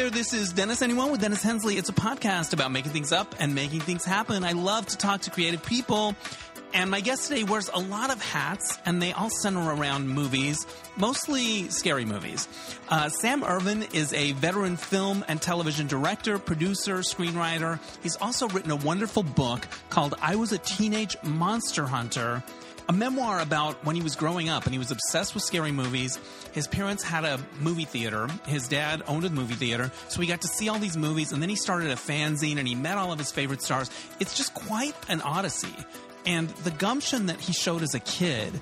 there, this is Dennis Anyone with Dennis Hensley. It's a podcast about making things up and making things happen. I love to talk to creative people. And my guest today wears a lot of hats, and they all center around movies, mostly scary movies. Uh, Sam Irvin is a veteran film and television director, producer, screenwriter. He's also written a wonderful book called I Was a Teenage Monster Hunter a memoir about when he was growing up and he was obsessed with scary movies. His parents had a movie theater. His dad owned a movie theater. So he got to see all these movies and then he started a fanzine and he met all of his favorite stars. It's just quite an odyssey. And the gumption that he showed as a kid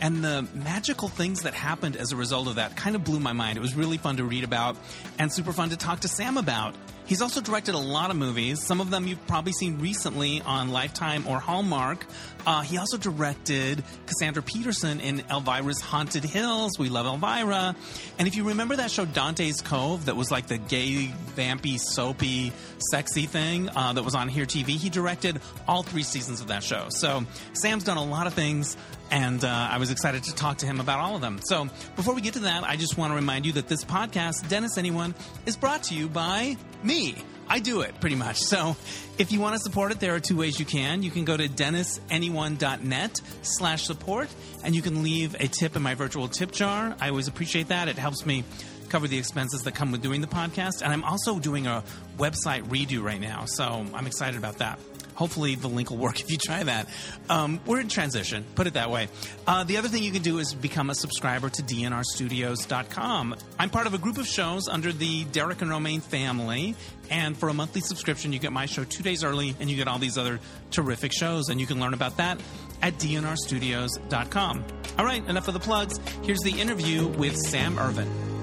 and the magical things that happened as a result of that kind of blew my mind. It was really fun to read about and super fun to talk to Sam about. He's also directed a lot of movies. Some of them you've probably seen recently on Lifetime or Hallmark. Uh, he also directed Cassandra Peterson in Elvira's Haunted Hills. We love Elvira. And if you remember that show Dante's Cove, that was like the gay, vampy, soapy, sexy thing uh, that was on Here TV, he directed all three seasons of that show. So Sam's done a lot of things and uh, I was excited to talk to him about all of them. So before we get to that, I just want to remind you that this podcast, Dennis Anyone, is brought to you by me. I do it pretty much. So if you want to support it, there are two ways you can. You can go to dennisanyone.net slash support and you can leave a tip in my virtual tip jar. I always appreciate that. It helps me cover the expenses that come with doing the podcast. And I'm also doing a website redo right now. So I'm excited about that. Hopefully, the link will work if you try that. Um, we're in transition, put it that way. Uh, the other thing you can do is become a subscriber to dnrstudios.com. I'm part of a group of shows under the Derek and Romaine family. And for a monthly subscription, you get my show two days early, and you get all these other terrific shows. And you can learn about that at dnrstudios.com. All right, enough of the plugs. Here's the interview with Sam Irvin.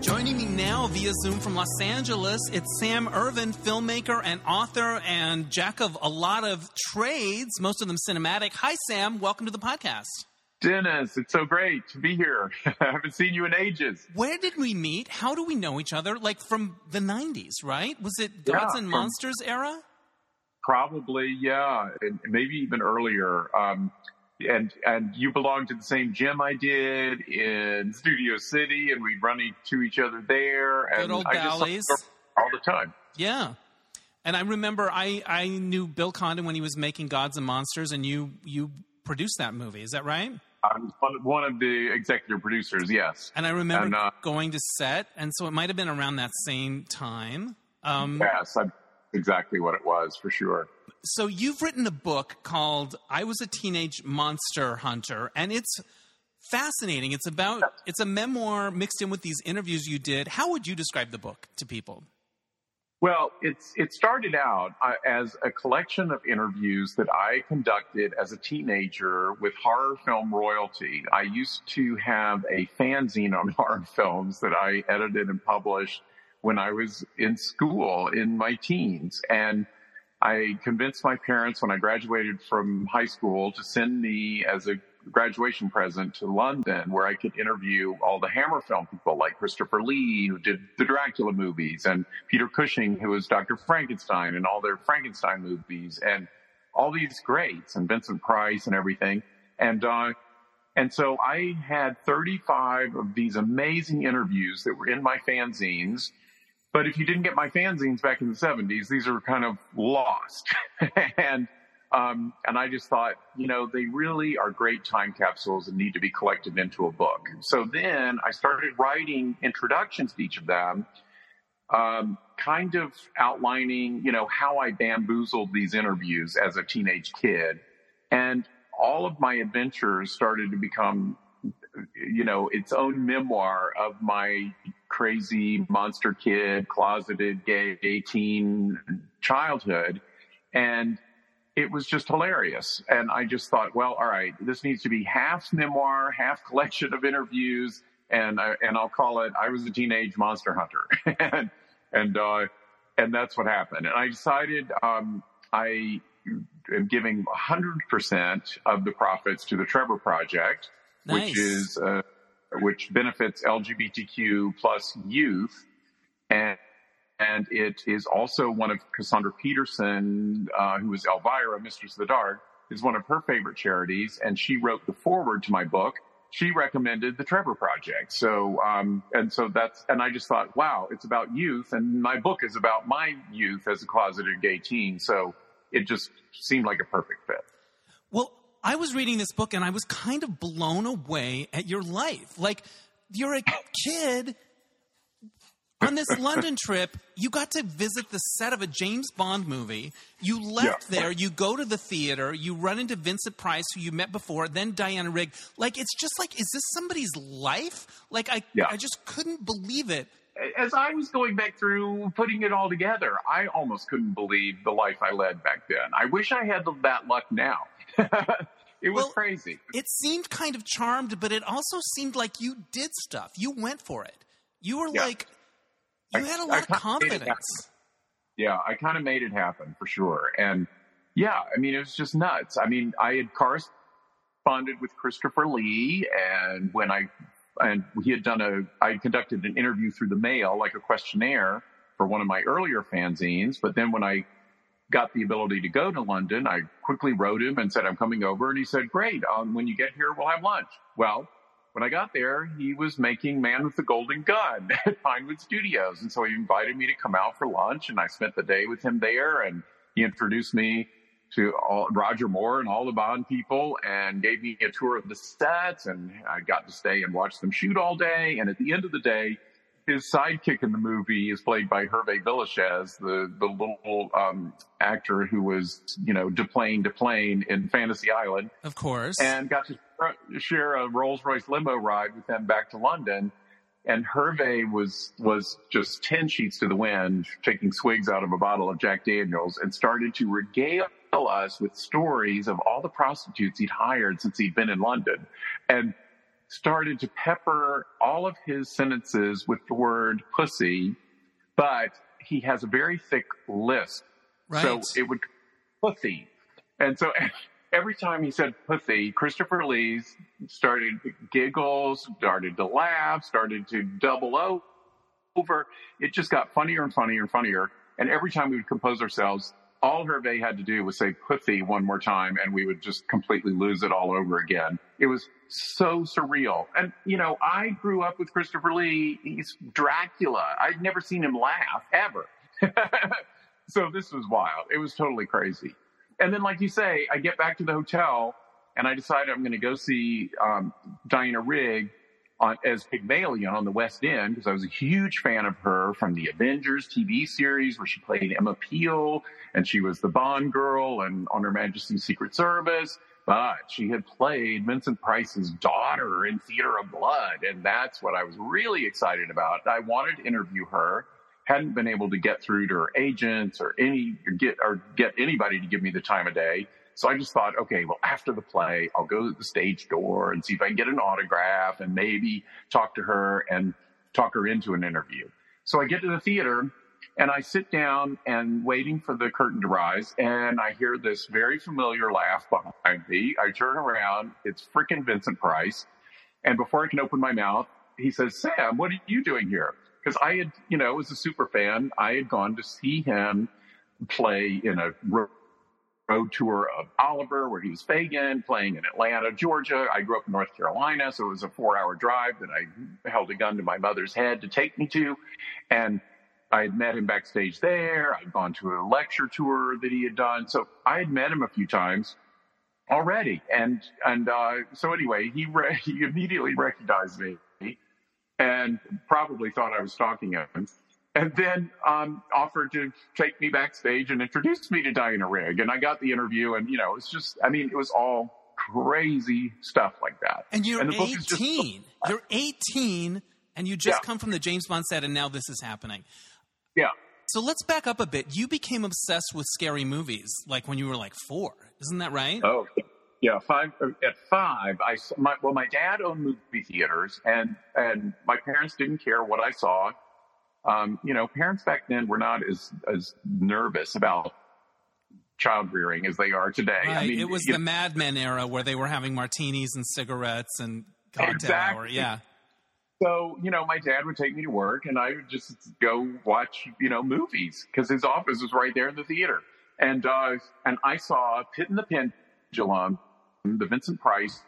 Joining me now via Zoom from Los Angeles, it's Sam Irvin, filmmaker and author and jack of a lot of trades, most of them cinematic. Hi, Sam. Welcome to the podcast. Dennis, it's so great to be here. I haven't seen you in ages. Where did we meet? How do we know each other? Like from the 90s, right? Was it Gods yeah, and Monsters era? Probably, yeah. And maybe even earlier. Um, and and you belonged to the same gym I did in Studio City, and we'd run into each other there. And Good old I Bally's. all the time. Yeah. And I remember I, I knew Bill Condon when he was making Gods and Monsters, and you you produced that movie. Is that right? I was one of the executive producers. Yes. And I remember and, uh, going to set, and so it might have been around that same time. Um, yes, exactly what it was for sure so you've written a book called I Was a Teenage Monster Hunter, and it's fascinating. It's about it's a memoir mixed in with these interviews you did. How would you describe the book to people? Well, it's it started out uh, as a collection of interviews that I conducted as a teenager with horror film royalty. I used to have a fanzine on horror films that I edited and published when I was in school in my teens, and I convinced my parents when I graduated from high school to send me as a graduation present to London where I could interview all the Hammer film people like Christopher Lee, who did the Dracula movies, and Peter Cushing, who was Dr. Frankenstein and all their Frankenstein movies, and all these greats, and Vincent Price and everything. And, uh, and so I had 35 of these amazing interviews that were in my fanzines but if you didn't get my fanzines back in the 70s, these are kind of lost. and um, and I just thought, you know, they really are great time capsules and need to be collected into a book. So then I started writing introductions to each of them, um, kind of outlining, you know, how I bamboozled these interviews as a teenage kid. And all of my adventures started to become, you know, its own memoir of my crazy monster kid, closeted gay 18 childhood. And it was just hilarious. And I just thought, well, all right, this needs to be half memoir, half collection of interviews. And, I, and I'll call it, I was a teenage monster hunter. and, and, uh, and that's what happened. And I decided, um, I am giving 100% of the profits to the Trevor Project, nice. which is, uh, which benefits LGBTQ plus youth. And, and it is also one of Cassandra Peterson, uh, who is Elvira, Mistress of the Dark, is one of her favorite charities. And she wrote the foreword to my book. she recommended the Trevor Project. So, um, and so that's, and I just thought, wow, it's about youth, and my book is about my youth as a closeted gay teen. So it just seemed like a perfect fit. Well, I was reading this book and I was kind of blown away at your life. Like, you're a kid on this London trip, you got to visit the set of a James Bond movie. You left yeah. there, you go to the theater, you run into Vincent Price, who you met before, then Diana Rigg. Like, it's just like, is this somebody's life? Like, I, yeah. I just couldn't believe it. As I was going back through putting it all together, I almost couldn't believe the life I led back then. I wish I had that luck now. it was well, crazy. It seemed kind of charmed, but it also seemed like you did stuff. You went for it. You were yeah. like, you I, had a lot of confidence. Yeah, I kind of made it happen for sure. And yeah, I mean, it was just nuts. I mean, I had corresponded with Christopher Lee, and when I and he had done a, I conducted an interview through the mail, like a questionnaire for one of my earlier fanzines. But then when I got the ability to go to London, I quickly wrote him and said, I'm coming over. And he said, great. Um, when you get here, we'll have lunch. Well, when I got there, he was making Man with the Golden Gun at Pinewood Studios. And so he invited me to come out for lunch and I spent the day with him there and he introduced me to all, Roger Moore and all the Bond people and gave me a tour of the sets and I got to stay and watch them shoot all day. And at the end of the day, his sidekick in the movie is played by Hervé Villechaize, the the little um, actor who was you know deplane deplane in Fantasy Island, of course, and got to share a Rolls Royce limo ride with them back to London. And Hervé was was just ten sheets to the wind, taking swigs out of a bottle of Jack Daniels, and started to regale us with stories of all the prostitutes he'd hired since he'd been in London, and started to pepper all of his sentences with the word pussy, but he has a very thick lisp. Right. So it would pussy. And so every time he said pussy, Christopher Lee started to giggle, started to laugh, started to double over. It just got funnier and funnier and funnier. And every time we would compose ourselves, all Hervé had to do was say pussy one more time and we would just completely lose it all over again. It was so surreal. And, you know, I grew up with Christopher Lee. He's Dracula. I'd never seen him laugh ever. so this was wild. It was totally crazy. And then, like you say, I get back to the hotel and I decide I'm going to go see um, Diana Rigg on, as Pygmalion on the West End because I was a huge fan of her from the Avengers TV series where she played Emma Peel and she was the Bond girl and on Her Majesty's Secret Service. But she had played Vincent Price's daughter in Theater of Blood, and that's what I was really excited about. I wanted to interview her, hadn't been able to get through to her agents or any or get or get anybody to give me the time of day. So I just thought, okay, well, after the play, I'll go to the stage door and see if I can get an autograph and maybe talk to her and talk her into an interview. So I get to the theater and I sit down and waiting for the curtain to rise and I hear this very familiar laugh behind me. I turn around. It's freaking Vincent Price. And before I can open my mouth, he says, Sam, what are you doing here? Because I had, you know, as a super fan, I had gone to see him play in a road tour of Oliver, where he was Fagin, playing in Atlanta, Georgia. I grew up in North Carolina, so it was a four hour drive that I held a gun to my mother's head to take me to. And I had met him backstage there. I'd gone to a lecture tour that he had done. So I had met him a few times already. And, and, uh, so anyway, he, re- he immediately recognized me and probably thought I was talking stalking him and then um, offered to take me backstage and introduce me to Diana Rigg. And I got the interview, and you know, it's just, I mean, it was all crazy stuff like that. And you're and 18. Just, you're 18, and you just yeah. come from the James Bond set, and now this is happening. Yeah. So let's back up a bit. You became obsessed with scary movies, like when you were like four. Isn't that right? Oh, yeah. Five at five. I my, well, my dad owned movie theaters, and and my parents didn't care what I saw um, you know, parents back then were not as as nervous about child rearing as they are today. Right. I mean, it was the know, Mad Men era where they were having martinis and cigarettes and cocktail exactly. hour. Yeah. So, you know, my dad would take me to work and I would just go watch, you know, movies because his office was right there in the theater. And, uh, and I saw Pit in the Pendulum, the Vincent Price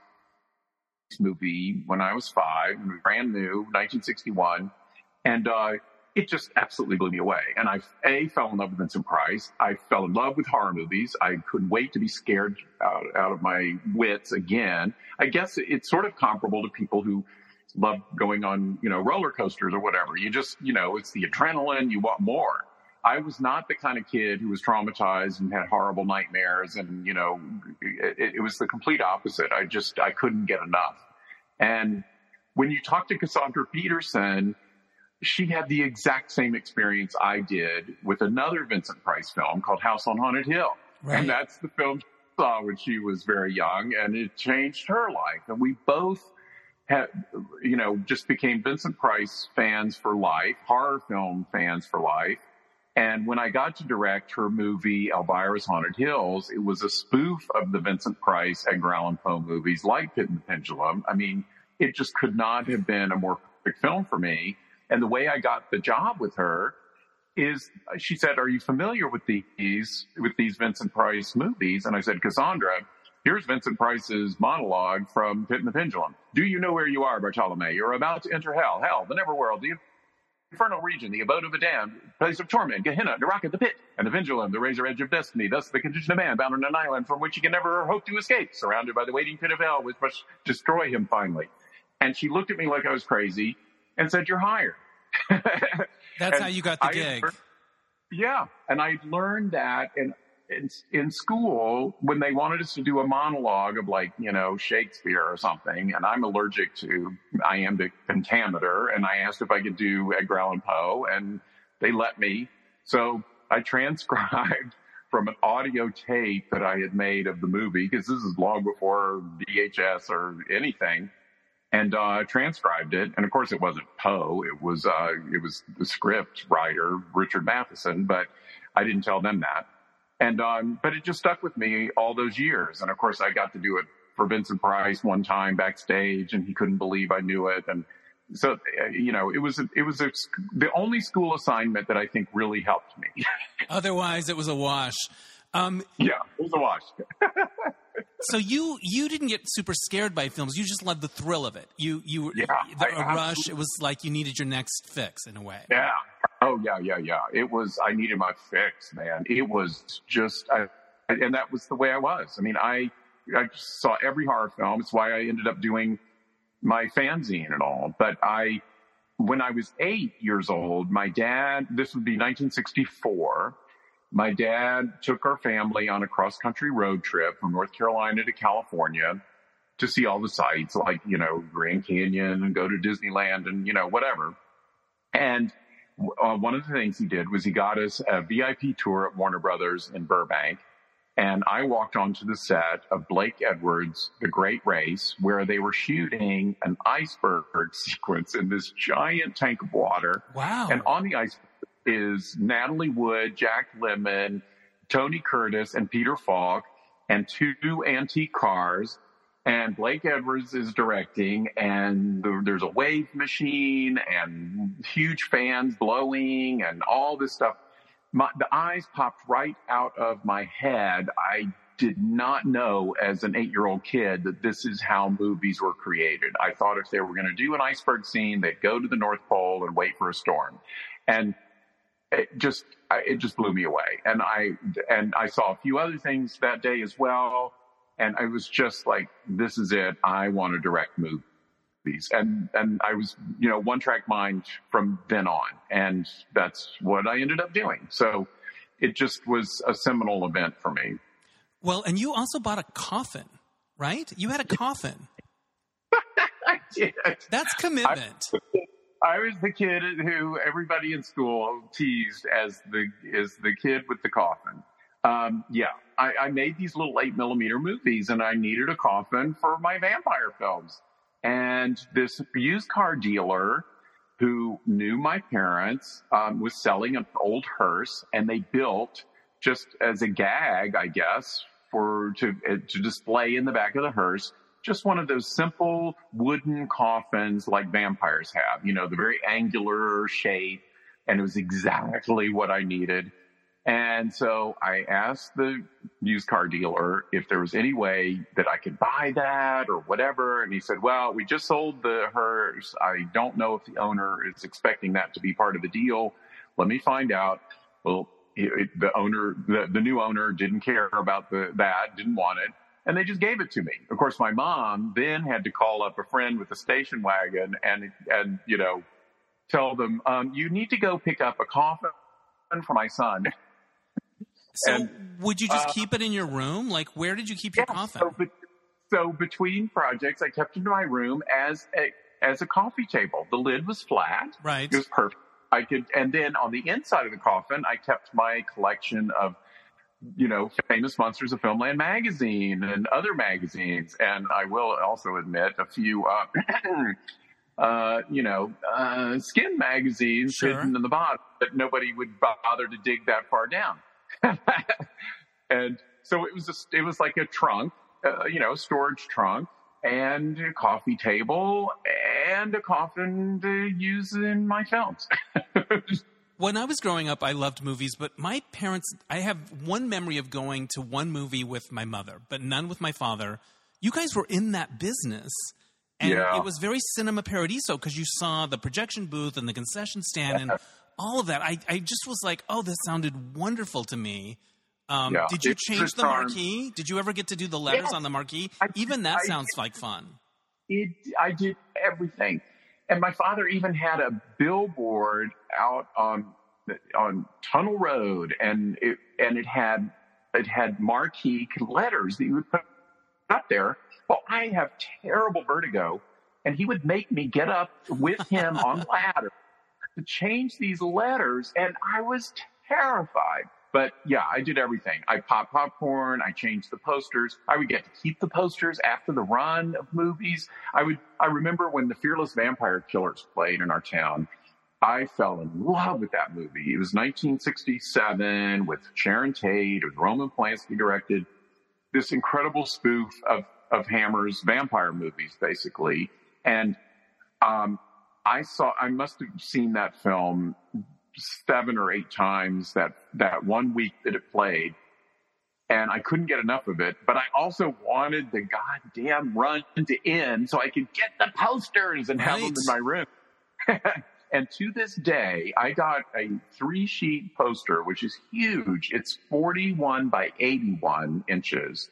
movie when I was five, brand new, 1961. And, uh, it just absolutely blew me away. And I, A, fell in love with Vincent Price. I fell in love with horror movies. I couldn't wait to be scared out, out of my wits again. I guess it's sort of comparable to people who love going on, you know, roller coasters or whatever. You just, you know, it's the adrenaline. You want more. I was not the kind of kid who was traumatized and had horrible nightmares. And, you know, it, it was the complete opposite. I just, I couldn't get enough. And when you talk to Cassandra Peterson, she had the exact same experience I did with another Vincent Price film called House on Haunted Hill. Right. And that's the film she saw when she was very young and it changed her life. And we both had, you know, just became Vincent Price fans for life, horror film fans for life. And when I got to direct her movie Elvira's Haunted Hills, it was a spoof of the Vincent Price Edgar Allan Poe movies like Pit and the Pendulum. I mean, it just could not have been a more perfect film for me. And the way I got the job with her is she said, are you familiar with these, with these Vincent Price movies? And I said, Cassandra, here's Vincent Price's monologue from Pit and the Pendulum. Do you know where you are, Bartolome? You're about to enter hell, hell, the netherworld, the infernal region, the abode of the damned, place of torment, Gehenna, Naraka, the pit, and the pendulum, the razor edge of destiny, thus the condition of man bound on an island from which he can never hope to escape, surrounded by the waiting pit of hell, which must destroy him finally. And she looked at me like I was crazy and said, you're hired. That's how you got the I gig. Learned, yeah. And I learned that in, in, in school when they wanted us to do a monologue of like, you know, Shakespeare or something. And I'm allergic to iambic pentameter. And I asked if I could do Edgar Allan Poe and they let me. So I transcribed from an audio tape that I had made of the movie because this is long before VHS or anything and uh, transcribed it. And of course, it wasn't Poe; it was uh, it was the script writer Richard Matheson. But I didn't tell them that. And um, but it just stuck with me all those years. And of course, I got to do it for Vincent Price one time backstage, and he couldn't believe I knew it. And so uh, you know, it was a, it was a, the only school assignment that I think really helped me. Otherwise, it was a wash. Um, yeah, it was a wash. so you you didn't get super scared by films. You just loved the thrill of it. You you yeah, the, a rush. It was like you needed your next fix in a way. Yeah. Oh yeah, yeah, yeah. It was. I needed my fix, man. It was just, I, and that was the way I was. I mean, I I saw every horror film. It's why I ended up doing my fanzine and all. But I, when I was eight years old, my dad. This would be 1964 my dad took our family on a cross country road trip from North Carolina to California to see all the sights like, you know, Grand Canyon and go to Disneyland and, you know, whatever. And uh, one of the things he did was he got us a VIP tour at Warner Brothers in Burbank. And I walked onto the set of Blake Edwards' The Great Race, where they were shooting an iceberg sequence in this giant tank of water. Wow. And on the iceberg is Natalie Wood, Jack Lemmon, Tony Curtis, and Peter Falk, and two antique cars. And Blake Edwards is directing, and there's a wave machine and huge fans blowing and all this stuff. My, the eyes popped right out of my head. I did not know as an eight year old kid that this is how movies were created. I thought if they were going to do an iceberg scene, they'd go to the North Pole and wait for a storm. And it just it just blew me away. And I and I saw a few other things that day as well. And I was just like, this is it. I want to direct movies. And and I was, you know, one track mind from then on. And that's what I ended up doing. So it just was a seminal event for me. Well, and you also bought a coffin, right? You had a coffin. I did. That's commitment. I, I was the kid who everybody in school teased as the as the kid with the coffin. Um, yeah, I, I made these little eight millimeter movies, and I needed a coffin for my vampire films. And this used car dealer who knew my parents um, was selling an old hearse, and they built just as a gag, I guess, for to to display in the back of the hearse just one of those simple wooden coffins like vampires have, you know, the very angular shape. And it was exactly what I needed. And so I asked the used car dealer if there was any way that I could buy that or whatever. And he said, well, we just sold the hers. I don't know if the owner is expecting that to be part of the deal. Let me find out. Well, it, the owner, the, the new owner didn't care about the, that, didn't want it. And they just gave it to me. Of course, my mom then had to call up a friend with a station wagon and, and, you know, tell them, um, you need to go pick up a coffin for my son. So and, would you just uh, keep it in your room? Like, where did you keep your yeah, coffin? So, be- so, between projects, I kept it in my room as a as a coffee table. The lid was flat. Right. It was perfect. I could, and then on the inside of the coffin, I kept my collection of, you know, famous monsters of Filmland magazine and other magazines. And I will also admit a few, uh, uh, you know, uh, skin magazines sure. hidden in the bottom that nobody would bother to dig that far down. and so it was just, it was like a trunk, uh, you know, storage trunk and a coffee table and a coffin to use in my films. when I was growing up, I loved movies, but my parents, I have one memory of going to one movie with my mother, but none with my father. You guys were in that business. And yeah. it was very cinema paradiso because you saw the projection booth and the concession stand and all of that. I, I just was like, oh, this sounded wonderful to me. Um, yeah, did you change the marquee? Did you ever get to do the letters on the marquee? I, even that I, sounds like fun. It, I did everything, and my father even had a billboard out on on Tunnel Road, and it and it had it had marquee letters that you would put up there. Well, I have terrible vertigo, and he would make me get up with him on ladder to change these letters, and I was terrified. But yeah, I did everything. I popped popcorn. I changed the posters. I would get to keep the posters after the run of movies. I would, I remember when the Fearless Vampire Killers played in our town. I fell in love with that movie. It was 1967 with Sharon Tate, with Roman Polanski directed. This incredible spoof of, of Hammer's vampire movies, basically. And, um, I saw, I must have seen that film seven or eight times that, that one week that it played. And I couldn't get enough of it, but I also wanted the goddamn run to end so I could get the posters and right. have them in my room. and to this day, I got a three sheet poster, which is huge. It's 41 by 81 inches.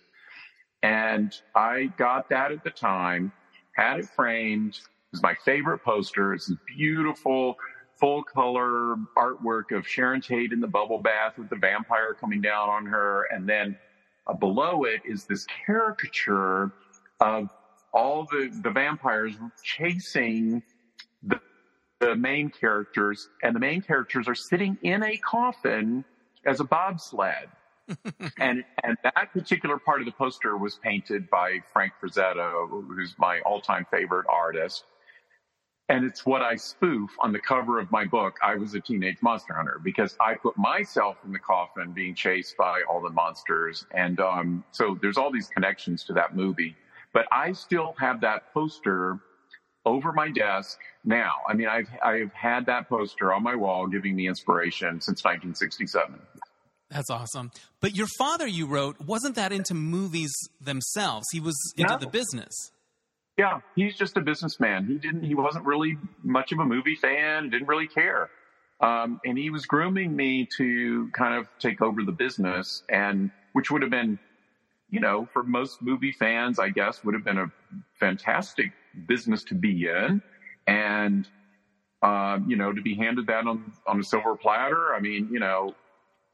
And I got that at the time, had it framed. Was my favorite poster. It's beautiful full color artwork of Sharon Tate in the bubble bath with the vampire coming down on her. And then uh, below it is this caricature of all the, the vampires chasing the, the main characters and the main characters are sitting in a coffin as a bobsled. and and that particular part of the poster was painted by Frank Frazetta, who's my all-time favorite artist. And it's what I spoof on the cover of my book, I Was a Teenage Monster Hunter, because I put myself in the coffin being chased by all the monsters. And um, so there's all these connections to that movie. But I still have that poster over my desk now. I mean, I've, I've had that poster on my wall giving me inspiration since 1967. That's awesome. But your father, you wrote, wasn't that into movies themselves. He was into no. the business. Yeah, he's just a businessman. He didn't, he wasn't really much of a movie fan, didn't really care. Um, and he was grooming me to kind of take over the business and which would have been, you know, for most movie fans, I guess would have been a fantastic business to be in. And, um, you know, to be handed that on, on a silver platter. I mean, you know,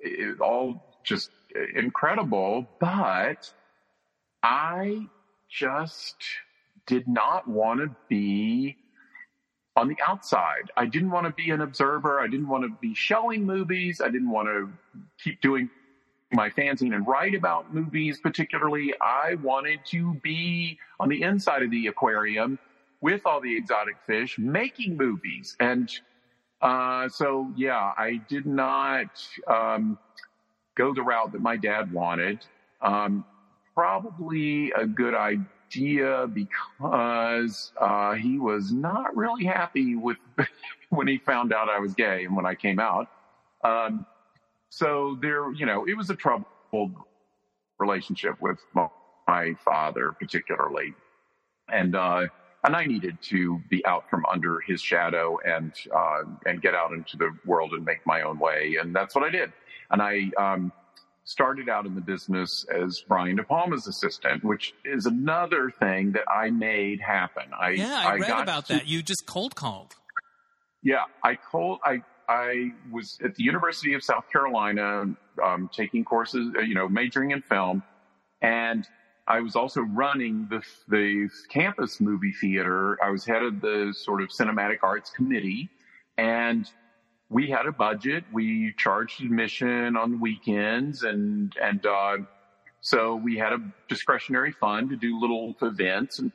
it, all just incredible, but I just, did not want to be on the outside. I didn't want to be an observer. I didn't want to be showing movies. I didn't want to keep doing my fanzine and write about movies particularly. I wanted to be on the inside of the aquarium with all the exotic fish making movies. And, uh, so yeah, I did not, um, go the route that my dad wanted. Um, probably a good idea idea because uh, he was not really happy with when he found out I was gay and when I came out. Um, so there, you know, it was a troubled relationship with my father, particularly, and uh, and I needed to be out from under his shadow and uh, and get out into the world and make my own way, and that's what I did. And I um, started out in the business as Brian De Palma's assistant, which is another thing that I made happen. I yeah, I, I read about to, that. You just cold called. Yeah, I cold I I was at the University of South Carolina um, taking courses, uh, you know, majoring in film, and I was also running the the campus movie theater. I was head of the sort of cinematic arts committee, and we had a budget. We charged admission on weekends, and and uh, so we had a discretionary fund to do little events and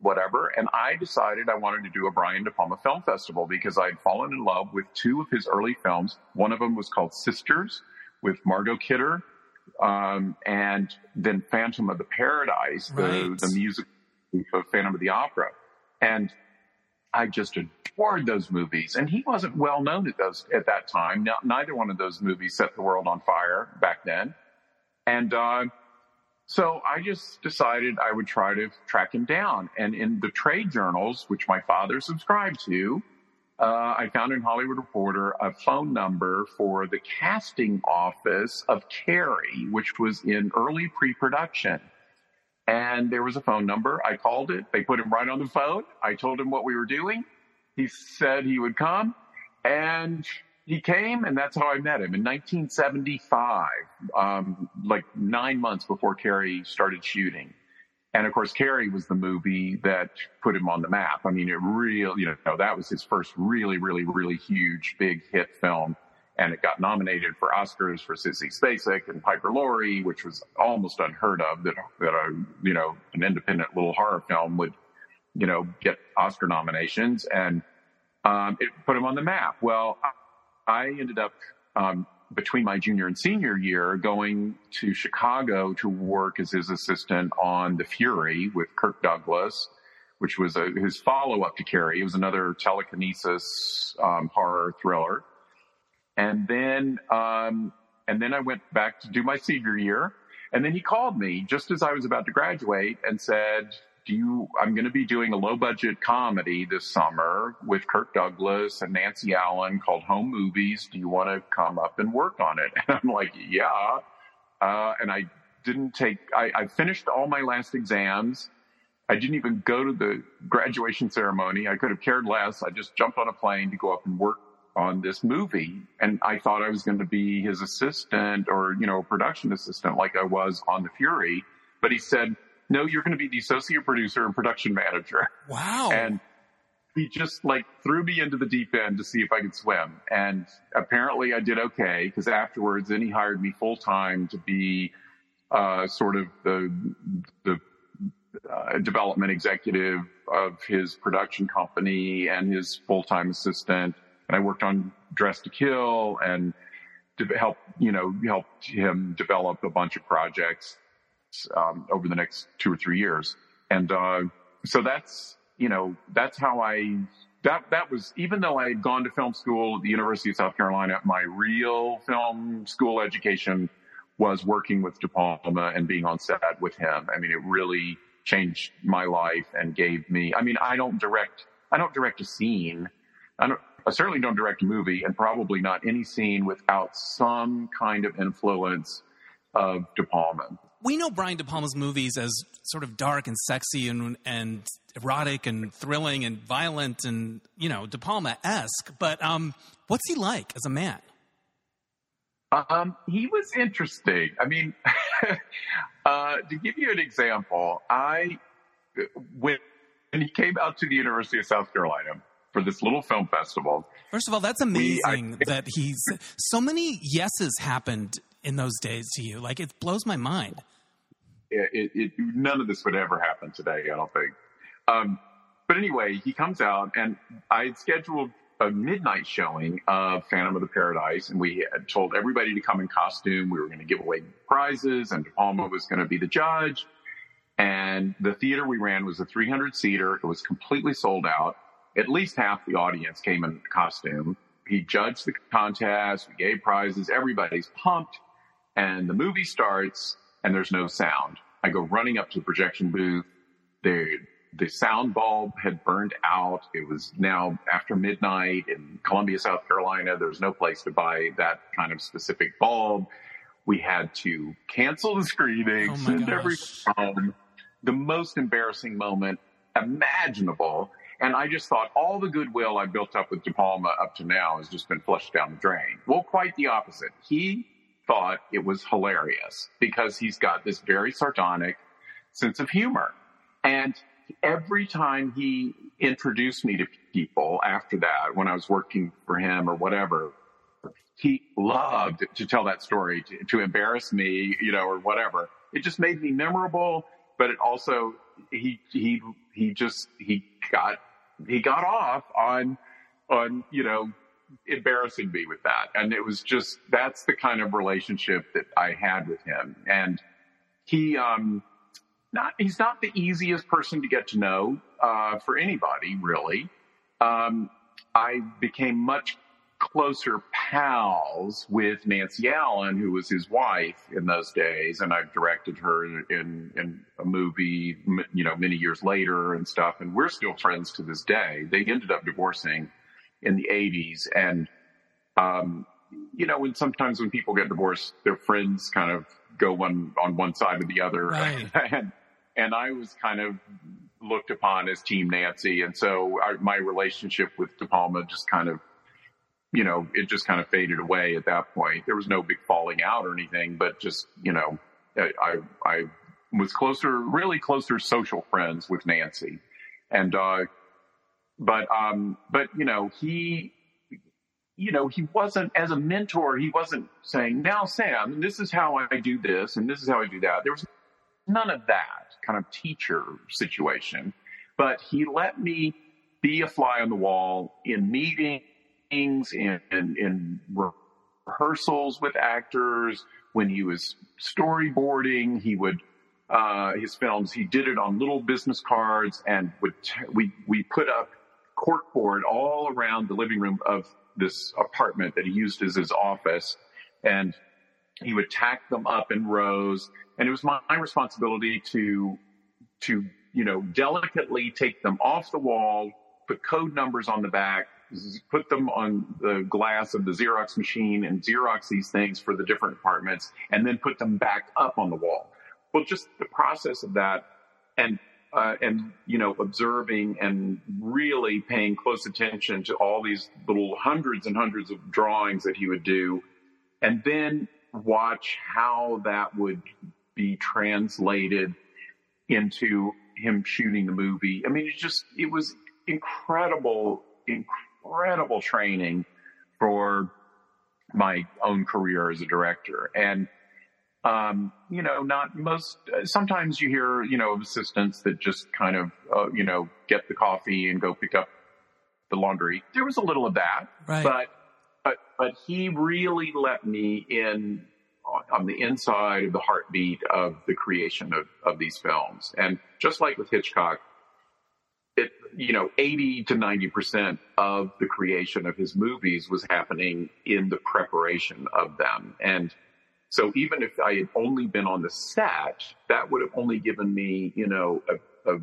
whatever. And I decided I wanted to do a Brian De Palma Film Festival because I'd fallen in love with two of his early films. One of them was called Sisters with Margot Kidder, um, and then Phantom of the Paradise, the, right. the music of Phantom of the Opera. And I just adored those movies. And he wasn't well known at those at that time. Now, neither one of those movies set the world on fire back then. And uh, so I just decided I would try to track him down. And in the trade journals, which my father subscribed to, uh, I found in Hollywood Reporter a phone number for the casting office of Carrie, which was in early pre-production. And there was a phone number. I called it. They put him right on the phone. I told him what we were doing. He said he would come. And he came, and that's how I met him in 1975, um, like nine months before Carrie started shooting. And of course, Carrie was the movie that put him on the map. I mean, it really, you know, that was his first really, really, really huge, big hit film. And it got nominated for Oscars for Sissy Spacek and Piper Laurie, which was almost unheard of that, that a, you know, an independent little horror film would, you know, get Oscar nominations. And, um, it put him on the map. Well, I ended up um, between my junior and senior year going to Chicago to work as his assistant on The Fury with Kirk Douglas, which was a, his follow up to Carrie. It was another telekinesis um, horror thriller. And then, um, and then I went back to do my senior year. And then he called me just as I was about to graduate and said, do you, I'm going to be doing a low budget comedy this summer with Kirk Douglas and Nancy Allen called Home Movies. Do you want to come up and work on it? And I'm like, yeah. Uh, and I didn't take, I, I finished all my last exams. I didn't even go to the graduation ceremony. I could have cared less. I just jumped on a plane to go up and work on this movie. And I thought I was going to be his assistant or, you know, production assistant like I was on The Fury. But he said, no, you're going to be the associate producer and production manager. Wow. And he just like threw me into the deep end to see if I could swim. And apparently I did okay because afterwards then he hired me full time to be, uh, sort of the, the, uh, development executive of his production company and his full-time assistant. And I worked on Dressed to Kill and to help, you know, helped him develop a bunch of projects um, over the next two or three years. And uh, so that's you know that's how I that that was even though I had gone to film school at the University of South Carolina, my real film school education was working with De Palma and being on set with him. I mean, it really changed my life and gave me. I mean, I don't direct. I don't direct a scene. I don't. I certainly don't direct a movie, and probably not any scene without some kind of influence of De Palma we know Brian De Palma's movies as sort of dark and sexy and and erotic and thrilling and violent and you know De Palma esque. But um, what's he like as a man? Um, he was interesting. I mean, uh, to give you an example, I when when he came out to the University of South Carolina for this little film festival. First of all, that's amazing we, I, that he's so many yeses happened in those days to you. Like it blows my mind. It, it, it, none of this would ever happen today, I don't think. Um, but anyway, he comes out and I had scheduled a midnight showing of Phantom of the Paradise and we had told everybody to come in costume. We were going to give away prizes and De Palma was going to be the judge. And the theater we ran was a 300 seater. It was completely sold out. At least half the audience came in costume he judged the contest. We gave prizes. Everybody's pumped. And the movie starts and there's no sound. I go running up to the projection booth. The, the sound bulb had burned out. It was now after midnight in Columbia, South Carolina. There's no place to buy that kind of specific bulb. We had to cancel the screening, Oh send everyone home. Um, the most embarrassing moment imaginable. And I just thought all the goodwill I built up with De Palma up to now has just been flushed down the drain. Well, quite the opposite. He thought it was hilarious because he's got this very sardonic sense of humor. And every time he introduced me to people after that, when I was working for him or whatever, he loved to tell that story to, to embarrass me, you know, or whatever. It just made me memorable, but it also, he, he, he just, he got, he got off on, on, you know, embarrassing me with that. And it was just, that's the kind of relationship that I had with him. And he, um, not, he's not the easiest person to get to know, uh, for anybody really. Um, I became much closer pals with Nancy Allen, who was his wife in those days, and I've directed her in in a movie, you know, many years later and stuff, and we're still friends to this day. They ended up divorcing in the '80s, and um, you know, when sometimes when people get divorced, their friends kind of go one on one side or the other, Right. and and I was kind of looked upon as Team Nancy, and so my relationship with De Palma just kind of you know, it just kind of faded away at that point. There was no big falling out or anything, but just, you know, I, I, was closer, really closer social friends with Nancy. And, uh, but, um, but, you know, he, you know, he wasn't, as a mentor, he wasn't saying, now, Sam, this is how I do this and this is how I do that. There was none of that kind of teacher situation, but he let me be a fly on the wall in meetings, in, in, in rehearsals with actors. When he was storyboarding, he would, uh, his films, he did it on little business cards and would, t- we, we put up corkboard all around the living room of this apartment that he used as his office. And he would tack them up in rows. And it was my, my responsibility to, to, you know, delicately take them off the wall, put code numbers on the back, put them on the glass of the Xerox machine and Xerox these things for the different departments and then put them back up on the wall. Well, just the process of that and, uh, and, you know, observing and really paying close attention to all these little hundreds and hundreds of drawings that he would do and then watch how that would be translated into him shooting the movie. I mean, it just, it was incredible, incredible training for my own career as a director. And, um, you know, not most, sometimes you hear, you know, of assistants that just kind of, uh, you know, get the coffee and go pick up the laundry. There was a little of that, Right. but, but, but he really let me in on- the inside of the heartbeat of the creation of, of these films. And just like with Hitchcock, it, you know, 80 to 90% of the creation of his movies was happening in the preparation of them. And so even if I had only been on the set, that would have only given me, you know, a, a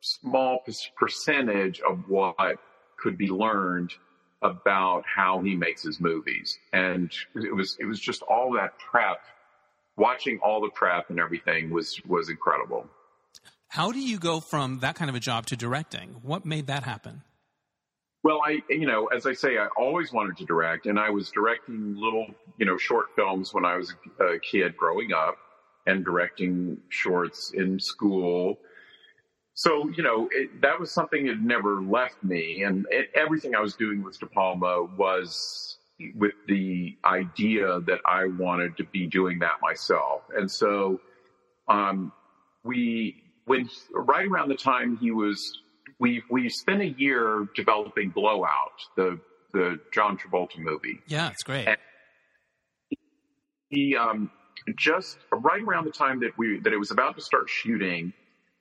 small percentage of what could be learned about how he makes his movies. And it was, it was just all that prep, watching all the prep and everything was, was incredible. How do you go from that kind of a job to directing? What made that happen? Well, I, you know, as I say, I always wanted to direct and I was directing little, you know, short films when I was a kid growing up and directing shorts in school. So, you know, it, that was something that never left me. And it, everything I was doing with De Palma was with the idea that I wanted to be doing that myself. And so, um, we, when, right around the time he was we we spent a year developing Blowout, the the John Travolta movie. Yeah, it's great. And- He um, just right around the time that we that it was about to start shooting,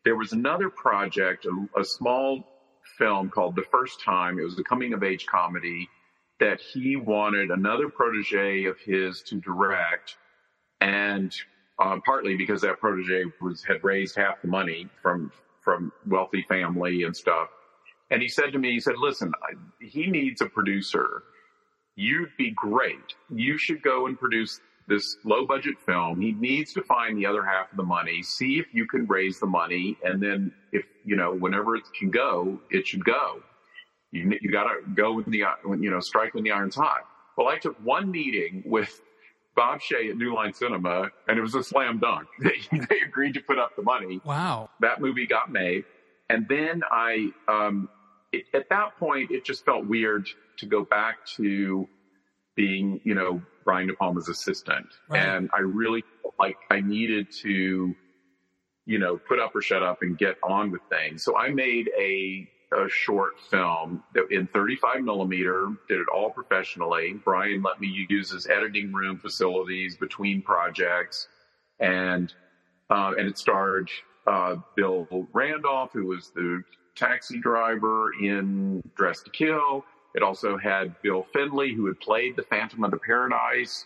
there was another project, a, a small film called The First Time. It was a coming of age comedy, that he wanted another protege of his to direct, and uh, partly because that protege was had raised half the money from from wealthy family and stuff. And he said to me, he said, "Listen, I, he needs a producer. You'd be great. You should go and produce this low budget film. He needs to find the other half of the money, see if you can raise the money, and then if you know whenever it can go, it should go." You, you got to go with the, you know, strike when the iron's hot. Well, I took one meeting with Bob Shaye at New Line Cinema, and it was a slam dunk. They, they agreed to put up the money. Wow. That movie got made. And then I, um, it, at that point, it just felt weird to go back to being, you know, Brian De Palma's assistant. Right. And I really felt like I needed to, you know, put up or shut up and get on with things. So I made a a short film in 35 millimeter, did it all professionally. Brian let me use his editing room facilities between projects, and uh, and it starred uh, Bill Randolph, who was the taxi driver in Dressed to Kill. It also had Bill Finley, who had played the Phantom of the Paradise.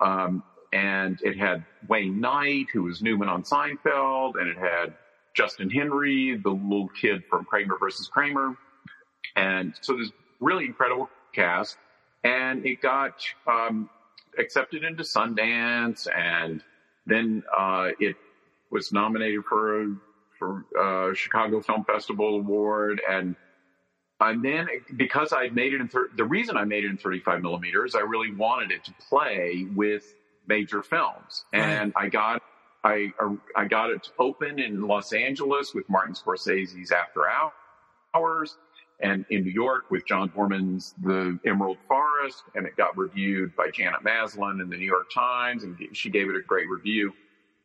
Um, and it had Wayne Knight, who was Newman on Seinfeld, and it had Justin Henry, the little kid from Kramer versus Kramer. And so this really incredible cast. And it got um, accepted into Sundance, and then uh, it was nominated for a for uh, Chicago Film Festival award, and and then because I made it in thir- the reason I made it in 35 millimeters, I really wanted it to play with major films, and I got I I got it to open in Los Angeles with Martin Scorsese's After Hours, and in New York with John Boorman's The Emerald Forest, and it got reviewed by Janet Maslin in the New York Times, and she gave it a great review.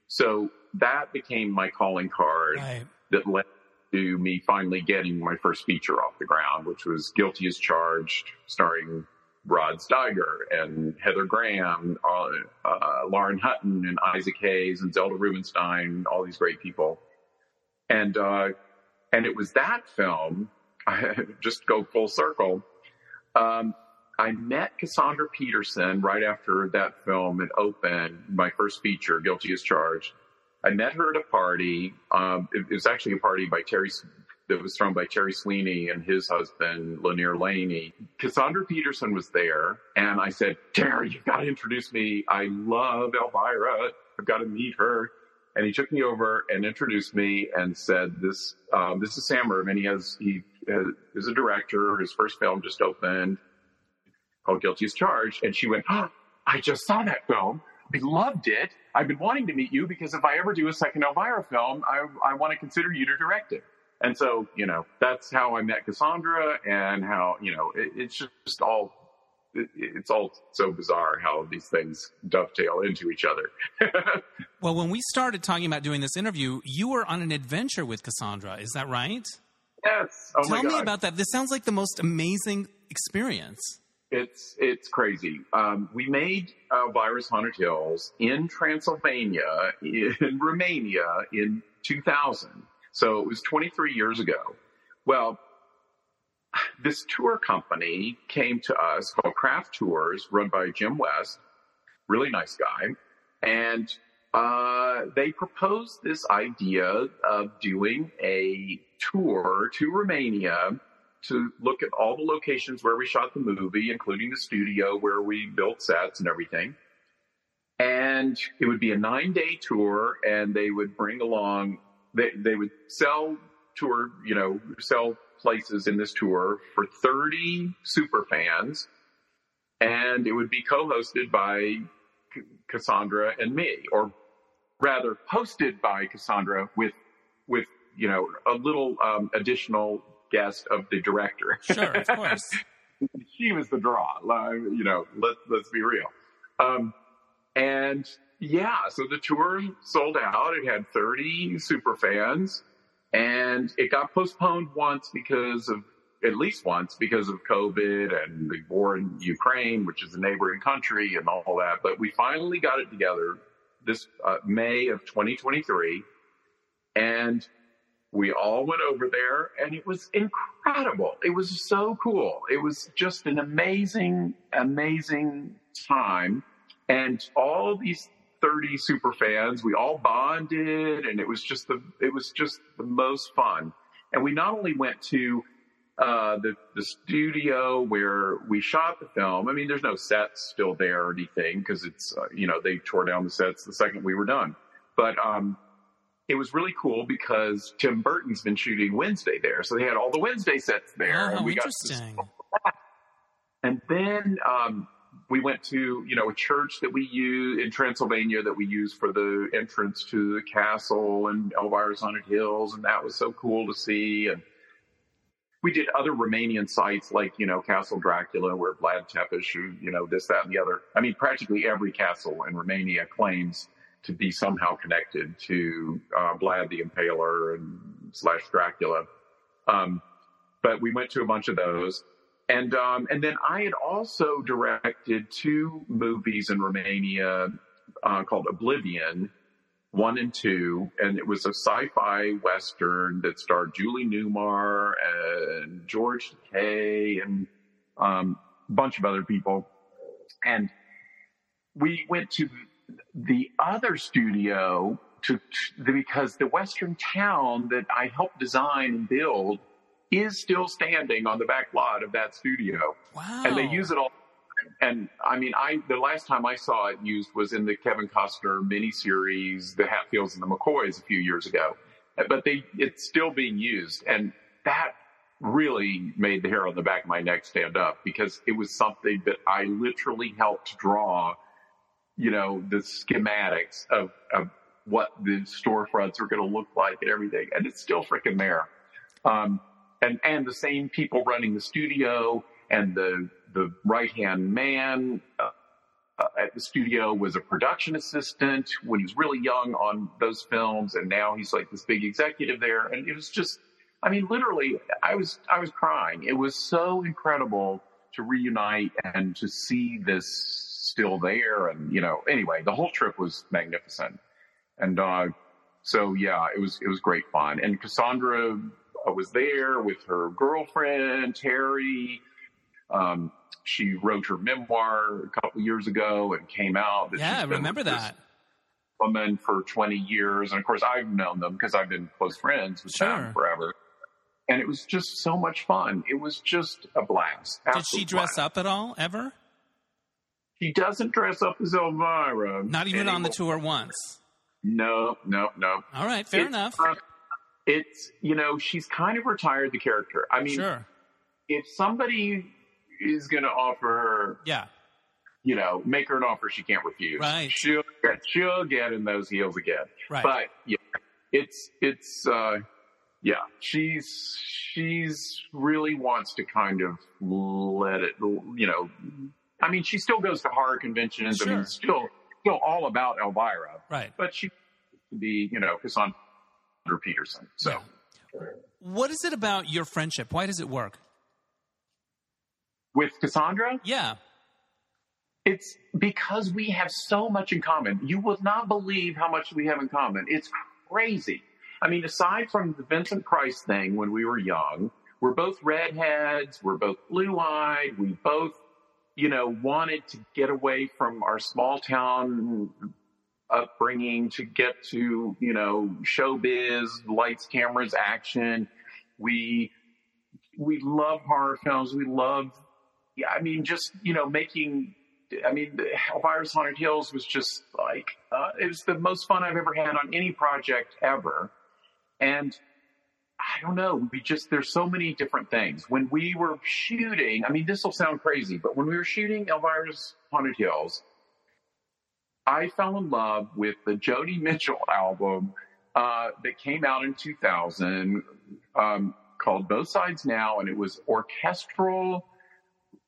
So that became my calling card Right. that led to me finally getting my first feature off the ground, which was Guilty as Charged, starring Rod Steiger and Heather Graham, uh, uh, Lauren Hutton and Isaac Hayes and Zelda Rubinstein, all these great people. And, uh, and it was that film, I, just go full circle. Um, I met Cassandra Peterson right after that film had opened, my first feature, Guilty as Charged. I met her at a party. Um, it, it was actually a party by Terry that was thrown by Terry Sweeney and his husband, Lanier Laney. Cassandra Peterson was there, and I said, Terry, you've got to introduce me. I love Elvira. I've got to meet her. And he took me over and introduced me and said, "This, um, this is Sam Irvin. He has he has, is a director. His first film just opened called Guilty as Charged." And she went, oh, "I just saw that film. I loved it. I've been wanting to meet you because if I ever do a second Elvira film, I I want to consider you to direct it." And so, you know, that's how I met Cassandra and how, you know, it, it's just all, it, it's all so bizarre how these things dovetail into each other. Well, when we started talking about doing this interview, you were on an adventure with Cassandra. Is that right? yes. Oh Tell me about that. This sounds like the most amazing experience. It's it's crazy. Um, we made uh, Elvira's Haunted Hills in Transylvania, in Romania, in 2000. So it was 23 years ago. Well, this tour company came to us called Craft Tours, run by Jim West, really nice guy, and uh, they proposed this idea of doing a tour to Romania to look at all the locations where we shot the movie, including the studio where we built sets and everything. And it would be a nine day tour and they would bring along, they, they would sell tour, you know, sell places in this tour for 30 super fans. And it would be co-hosted by Cassandra and me, or rather hosted by Cassandra with, with, you know, a little um, additional guest of the director. Sure, of course. she was the draw. like, You know, let let's be real. Um, and yeah, so the tour sold out. It had 30 super fans, and it got postponed once because of at least once because of COVID and the war in Ukraine, which is a neighboring country, and all that. But we finally got it together this uh, May of 2023, and we all went over there and it was incredible. It was so cool. It was just an amazing, amazing time. And all these 30 super fans, we all bonded and it was just the, it was just the most fun. And we not only went to, uh, the, the studio where we shot the film. I mean, there's no sets still there or anything because it's, uh, you know, they tore down the sets the second we were done. But, um, it was really cool because Tim Burton's been shooting Wednesday there, so they had all the Wednesday sets there. Oh, and we interesting. Got and then um, we went to you know a church that we use in Transylvania that we use for the entrance to the castle and Elvira's Haunted Hills, and that was so cool to see. And we did other Romanian sites like you know Castle Dracula, where Vlad Tepes, you know this, that, and the other. I mean, practically every castle in Romania claims to be somehow connected to uh, Vlad the Impaler and slash Dracula. Um, but we went to a bunch of those. And, um, and then I had also directed two movies in Romania, uh, called Oblivion, one and two. And it was a sci-fi Western that starred Julie Newmar and George Takei and, um, a bunch of other people. And we went to the other studio to, to, because the Western town that I helped design and build is still standing on the back lot of that studio. Wow. And they use it all. And I mean, I, the last time I saw it used was in the Kevin Costner miniseries, The Hatfields and the McCoys a few years ago. But they, it's still being used. And that really made the hair on the back of my neck stand up because it was something that I literally helped draw you know, the schematics of, of what the storefronts are going to look like and everything. And it's still freaking there. Um, and, and the same people running the studio and the, the right hand man, uh, uh, at the studio was a production assistant when he was really young on those films. And now he's like this big executive there. And it was just, I mean, literally, I was, I was crying. It was so incredible to reunite and to see this still there. And, you know, anyway, the whole trip was magnificent. And, uh, so yeah, it was, it was great fun. And Cassandra was there with her girlfriend, Terry. Um, she wrote her memoir a couple years ago and came out. yeah, I remember that. Woman for 20 years. And of course, I've known them because I've been close friends with sure. them forever. And it was just so much fun. It was just a blast. Did she dress blast. up at all ever? She doesn't dress up as Elvira. Not even anymore. on the tour once. No, no, no. All right, fair it's, enough. It's you know she's kind of retired the character. I mean, sure. if somebody is going to offer her, yeah, you know, make her an offer she can't refuse. Right. She'll get, she'll get in those heels again. Right. But yeah, it's it's uh, yeah, she's she's really wants to kind of let it, you know, I mean, she still goes to horror conventions. Sure. I mean, still, still all about Elvira. Right. But she to be, you know, Cassandra Peterson. So, what is it about your friendship? Why does it work? With Cassandra? Yeah. It's because we have so much in common. You would not believe how much we have in common. It's crazy. I mean, aside from the Vincent Price thing when we were young, we're both redheads. We're both blue eyed. We both you know, wanted to get away from our small town upbringing to get to, you know, showbiz, lights, cameras, action. We, we love horror films. We love, I mean, just, you know, making, I mean, Elvira's Haunted Hills was just like, uh, it was the most fun I've ever had on any project ever. And I don't know. We just, there's so many different things. When we were shooting, I mean, this will sound crazy, but when we were shooting Elvira's Haunted Hills, I fell in love with the Joni Mitchell album uh, that came out in 2000 um, called Both Sides Now, and it was orchestral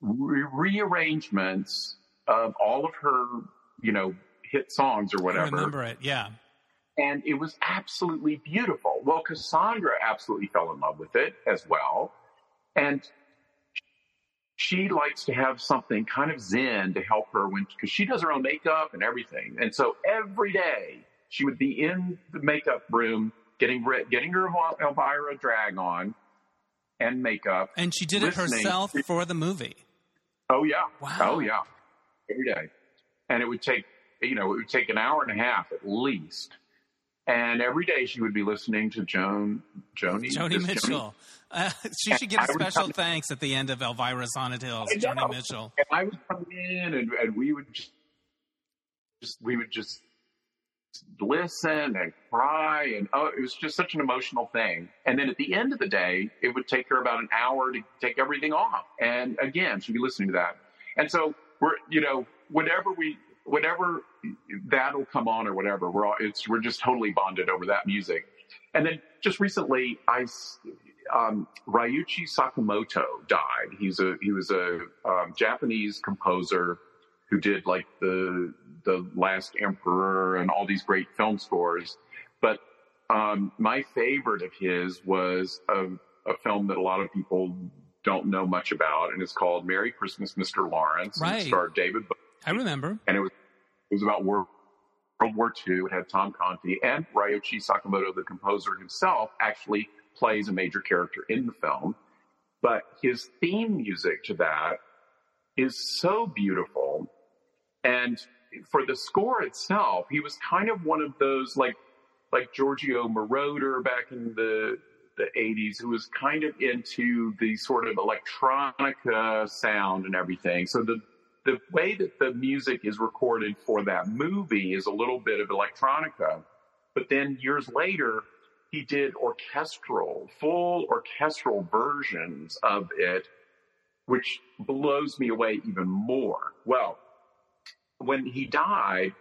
re- rearrangements of all of her, you know, hit songs or whatever. I remember it, yeah and it was absolutely beautiful. Well, Cassandra absolutely fell in love with it as well. And she likes to have something kind of zen to help her when, because she does her own makeup and everything. And so every day she would be in the makeup room getting getting her Elvira drag on and makeup. And she did it herself for the movie. Oh yeah. Wow. Oh yeah. Every day. And it would take, you know, it would take an hour and a half at least. And every day she would be listening to Joan, Joni, Joni Mitchell. Uh, she should get a special thanks at the end of Elvira's Haunted Hills. Joni Mitchell. And I would come in and, and we would just, just, we would just listen and cry and oh, it was just such an emotional thing. And then at the end of the day, it would take her about an hour to take everything off. And again, she'd be listening to that. And so we're, you know, whatever we, whatever that'll come on or whatever, we're all, it's, we're just totally bonded over that music. And then just recently, I, um, Ryuichi Sakamoto died. He's a, he was a um, Japanese composer who did like the the Last Emperor and all these great film scores. But um, my favorite of his was a, a film that a lot of people don't know much about, and it's called Merry Christmas, Mr. Lawrence. And It starred David, Bowie, I remember. and it was it was about World, World War II. It had Tom Conti and Ryuichi Sakamoto, the composer himself, actually plays a major character in the film. But his theme music to that is so beautiful. And for the score itself, he was kind of one of those like like Giorgio Moroder back in the the 80s who was kind of into the sort of electronica sound and everything. So the the way that the music is recorded for that movie is a little bit of electronica. But then years later, he did orchestral, full orchestral versions of it, which blows me away even more. Well, when he died,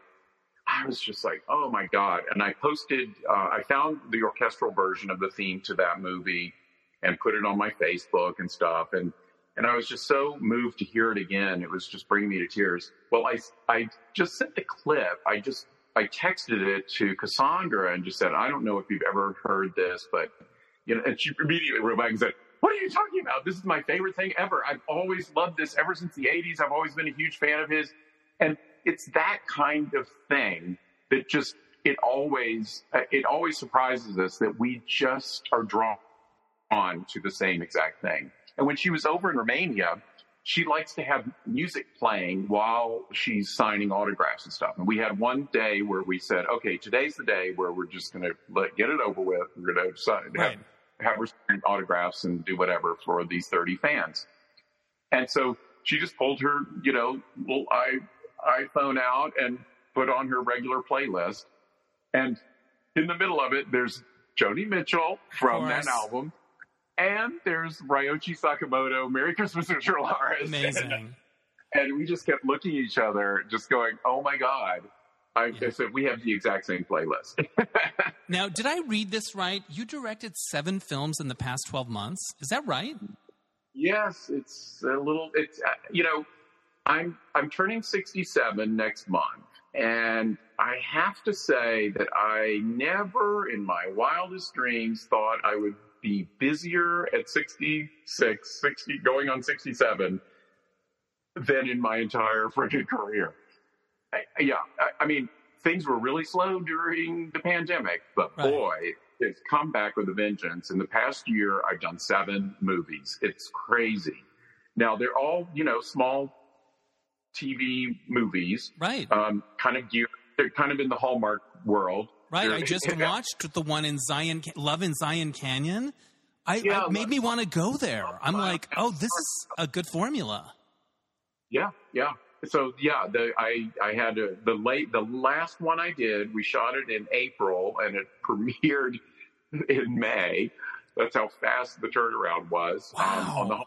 I was just like, oh my God. And I posted, uh, I found the orchestral version of the theme to that movie and put it on my Facebook and stuff. And, and I was just so moved to hear it again. It was just bringing me to tears. Well, I, I just sent the clip. I just, I texted it to Cassandra and just said, I don't know if you've ever heard this, but, you know, and she immediately wrote back and said, what are you talking about? This is my favorite thing ever. I've always loved this ever since the 80s. I've always been a huge fan of his. And it's that kind of thing that just, it always, it always surprises us that we just are drawn on to the same exact thing. And when she was over in Romania, she likes to have music playing while she's signing autographs and stuff. And we had one day where we said, okay, today's the day where we're just going to let get it over with. We're going to sign, Right. have, have her sign autographs and do whatever for these 30 fans. And so she just pulled her, you know, little i iPhone out and put on her regular playlist. And in the middle of it, there's Joni Mitchell from that album. And there's Ryuichi Sakamoto, Merry Christmas, Mr. Lawrence. Amazing. And we just kept looking at each other, just going, oh my God. I, I said, we have the exact same playlist. Now, did I read this right? You directed seven films in the past 12 months. Is that right? yes, it's a little, it's, uh, you know, I'm, I'm turning 67 next month. And I have to say that I never in my wildest dreams thought I would be busier at 66, 60, going on 67 than in my entire freaking career. I, yeah, I, I mean, things were really slow during the pandemic, but Right. boy, it's come back with a vengeance. In the past year, I've done seven movies. It's crazy. Now they're all, you know, small TV movies, Right. um, kind of geared, they're kind of in the Hallmark world. Right. I just watched the one in Zion, Love in Zion Canyon. I, Yeah, it made me want to go there. I'm like, oh, this is a good formula. Yeah, yeah. So yeah, the I I had a, the late the last one I did. We shot it in April and it premiered in May. That's how fast the turnaround was um, on the whole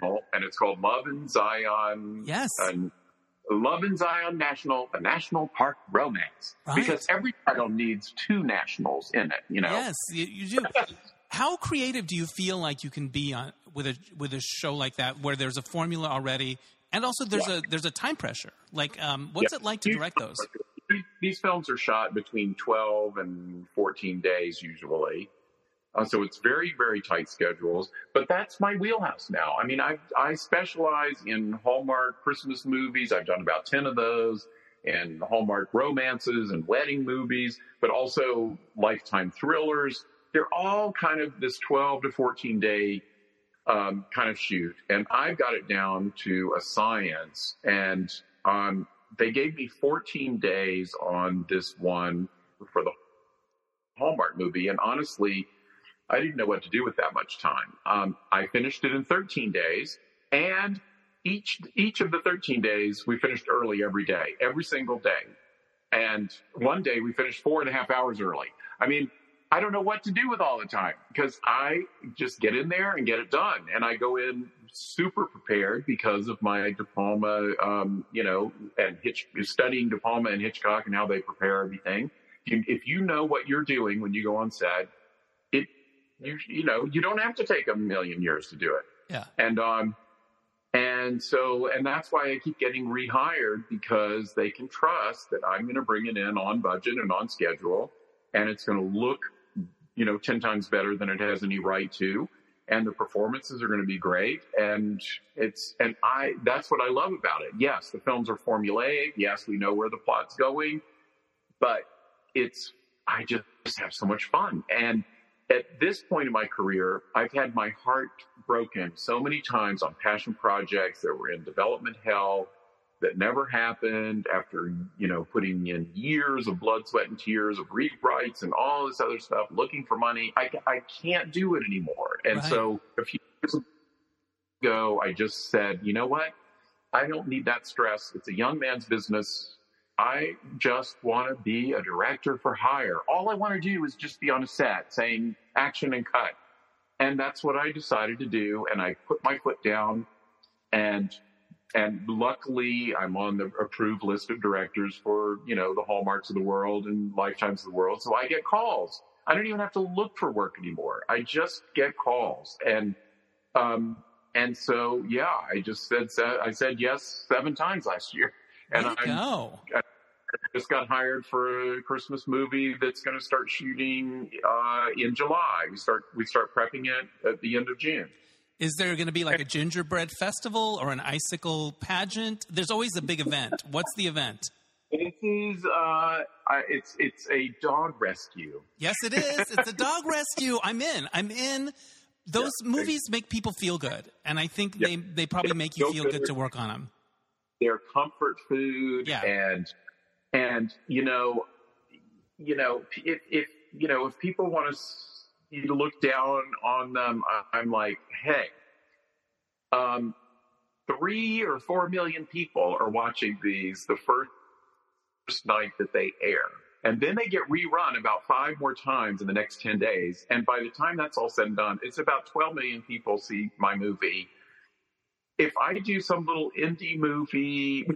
channel, and it's called Love in Zion. Yes. and Love in Zion National, a National Park Romance, Right. because every title needs two nationals in it. You know. Yes, you, you do. How creative do you feel like you can be on with a with a show like that, where there's a formula already, and also there's Yeah. a there's a time pressure? Like, um, what's Yeah. it like to direct those? These films are shot between 12 and 14 days usually. Uh, so it's very, very tight schedules, but that's my wheelhouse now. I mean, I, I specialize in Hallmark Christmas movies. I've done about 10 of those and Hallmark romances and wedding movies, but also lifetime thrillers. They're all kind of this 12 to 14 day um, kind of shoot. And I've got it down to a science. And um, they gave me 14 days on this one for the Hallmark movie. And honestly, I didn't know what to do with that much time. Um, I finished it in 13 days, and each each of the 13 days we finished early every day, every single day. And one day we finished four and a half hours early. I mean, I don't know what to do with all the time because I just get in there and get it done. And I go in super prepared because of my De Palma, um, you know, and Hitch, studying De Palma and Hitchcock and how they prepare everything. If you, if you know what you're doing when you go on set, it, you, you know, you don't have to take a million years to do it. Yeah. And, um, and so, and that's why I keep getting rehired because they can trust that I'm going to bring it in on budget and on schedule and it's going to look you know, 10 times better than it has any right to. And the performances are going to be great. And it's, and I, that's what I love about it. Yes, the films are formulaic. Yes, we know where the plot's going, but it's, I just have so much fun. And at this point in my career, I've had my heart broken so many times on passion projects that were in development hell that never happened after, you know, putting in years of blood, sweat, and tears of rewrites and all this other stuff, looking for money. I, I can't do it anymore. And Right. so a few years ago, I just said, you know what? I don't need that stress. It's a young man's business. I just want to be a director for hire. All I want to do is just be on a set saying action and cut. And that's what I decided to do. And I put my foot down and and luckily I'm on the approved list of directors for, you know, the hallmarks of the world and lifetimes of the world. So I get calls. I don't even have to look for work anymore. I just get calls. And, um, and so, yeah, I just said, I said yes seven times last year. And I go. just got hired for a Christmas movie that's going to start shooting, uh, in July. We start, we start prepping it at the end of June. Is there going to be like a gingerbread festival or an icicle pageant? There's always a big event. What's the event? This is uh, it's it's a dog rescue. Yes, it is. It's a dog rescue. I'm in. I'm in. Those Yeah. movies make people feel good, and I think Yeah. they they probably Yeah. make you Feel good to work on them. They're comfort food, Yeah. and and you know, you know if if you know if people want to you to look down on them, I'm like, hey, um, three or four million people are watching these the first night that they air. And then they get rerun about five more times in the next 10 days. And by the time that's all said and done, it's about 12 million people see my movie. If I do some little indie movie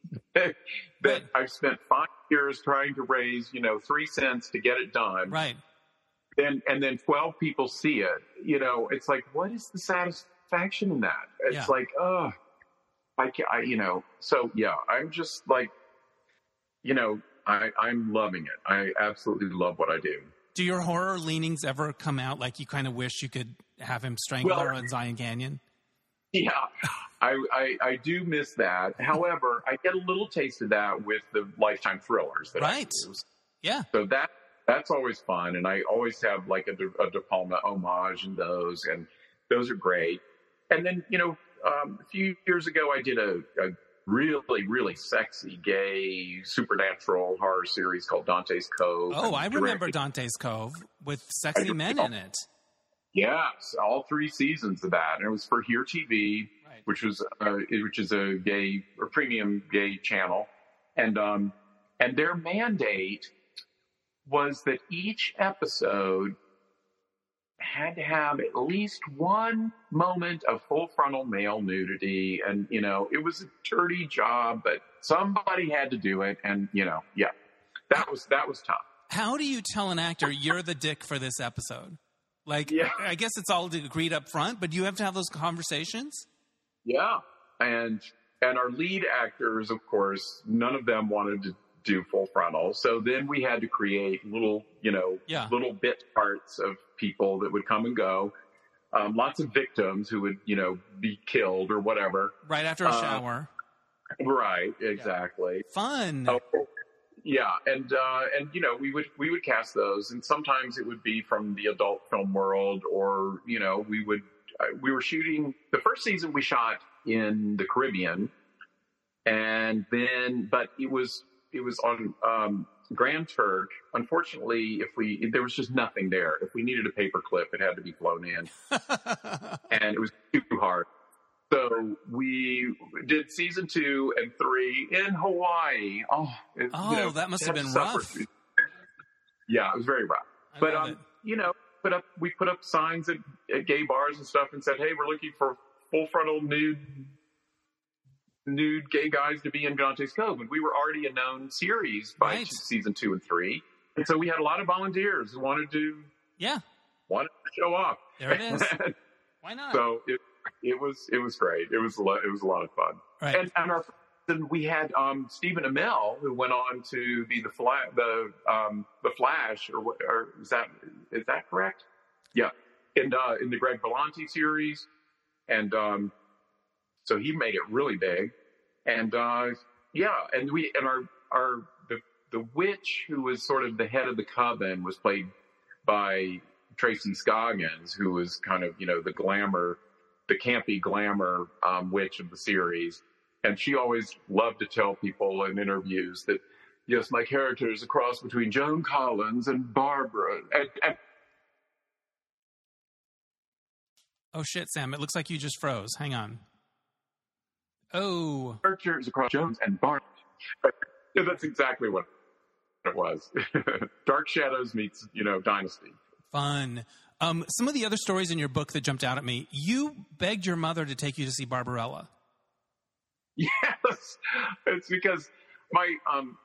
that I've spent five years trying to raise, you know, three cents to get it done, Right. then and then 12 people see it, you know, it's like, what is the satisfaction in that? It's Yeah. like, oh, I, I, you know, so yeah, I'm just like, you know, I, I'm loving it. I absolutely love what I do. Do your horror leanings ever come out like you kind of wish you could have him strangle Well- her in Zion Canyon? Yeah, I, I, I do miss that. However, I get a little taste of that with the lifetime thrillers that Right. Yeah. So that that's always fun, and I always have like a, De, a De Palma homage in those, and those are great. And then you know, um, a few years ago, I did a, a really really sexy gay supernatural horror series called Dante's Cove. Oh, I remember Dante's Cove with sexy men in it. Yes, all three seasons of that, and it was for Here TV, Right. which was uh, which is a gay or premium gay channel, and um, and their mandate was that each episode had to have at least one moment of full frontal male nudity, and you know it was a dirty job, but somebody had to do it, and you know, yeah, that was that was tough. How do you tell an actor you're the dick for this episode? Like, Yeah. I guess it's all agreed up front, but you have to have those conversations. Yeah, and and our lead actors, of course, none of them wanted to do full frontal. So then we had to create little, you know, Yeah. little bit parts of people that would come and go. Um, lots of victims who would, you know, be killed or whatever. Right after a Uh, shower. right, exactly. Fun. Oh, yeah, and uh, and you know we would we would cast those, and sometimes it would be from the adult film world, or you know we would uh, we were shooting the first season we shot in the Caribbean, and then but it was it was on um, Grand Turk. Unfortunately, if we there was just nothing there. If we needed a paper clip, it had to be flown in, and it was too hard. So we did season two and three in Hawaii. Oh, it, oh, you know, that must have been suffered. rough. Yeah, it was very rough. I but um, it. you know, put up we put up signs at, at gay bars and stuff and said, "Hey, we're looking for full frontal nude nude gay guys to be in Dante's Cove," and we were already a known series by Right. season two and three, and so we had a lot of volunteers who wanted to Yeah, wanted to show off. there it is. Why not? so it it was it was great. It was a lot, it was a lot of fun. right. And, and our then we had um, Stephen Amell, who went on to be the fla- the um, the Flash, or, or is that is that correct? Yeah, in uh, in the Greg Berlanti series, and um, so he made it really big. And uh, yeah, and we and our our the the witch who was sort of the head of the coven was played by Tracy Scoggins, who was kind of you know the glamour, the campy glamour um, witch of the series and she always loved to tell people in interviews that yes, my character is a cross between Joan Collins and Barbara. And, and oh shit, Sam! It looks like you just froze. Hang on. Oh, character is a cross Jones and Barbara. Yeah, that's exactly what it was. Dark Shadows meets you know Dynasty. fun. Um, some of the other stories in your book that jumped out at me. You begged your mother to take you to see Barbarella. Yes, it's because my um,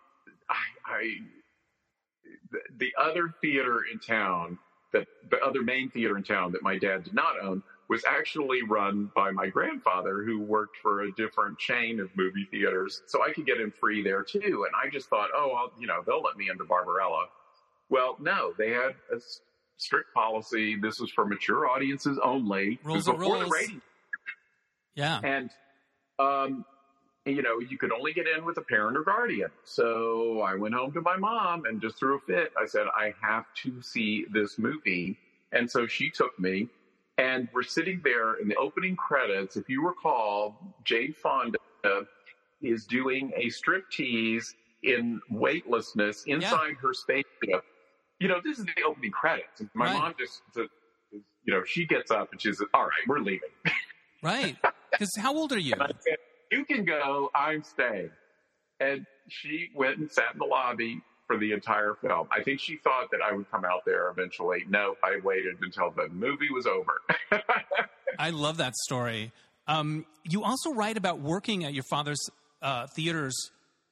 I, I the, the other theater in town that the other main theater in town that my dad did not own was actually run by my grandfather who worked for a different chain of movie theaters so i could get in free there too and i just thought oh I'll, you know they'll let me into barbarella well no they had a strict policy. This is for mature audiences only. Rules are before rules. the rating. Yeah. and um you know you could only get in with a parent or guardian. So i went home to my mom and just threw a fit. I said i have to see this movie. And so she took me. And we're sitting there in the opening credits. If you recall jane fonda is doing a strip tease in weightlessness inside her spaceship you know this is the opening credits my Right. mom just you know she gets up and she says all right we're leaving Right. Because how old are you? said, You can go, I'm staying. And she went and sat in the lobby for the entire film. I think she thought that I would come out there eventually. No, I waited until the movie was over. I love that story. Um, you also write about working at your father's uh, theaters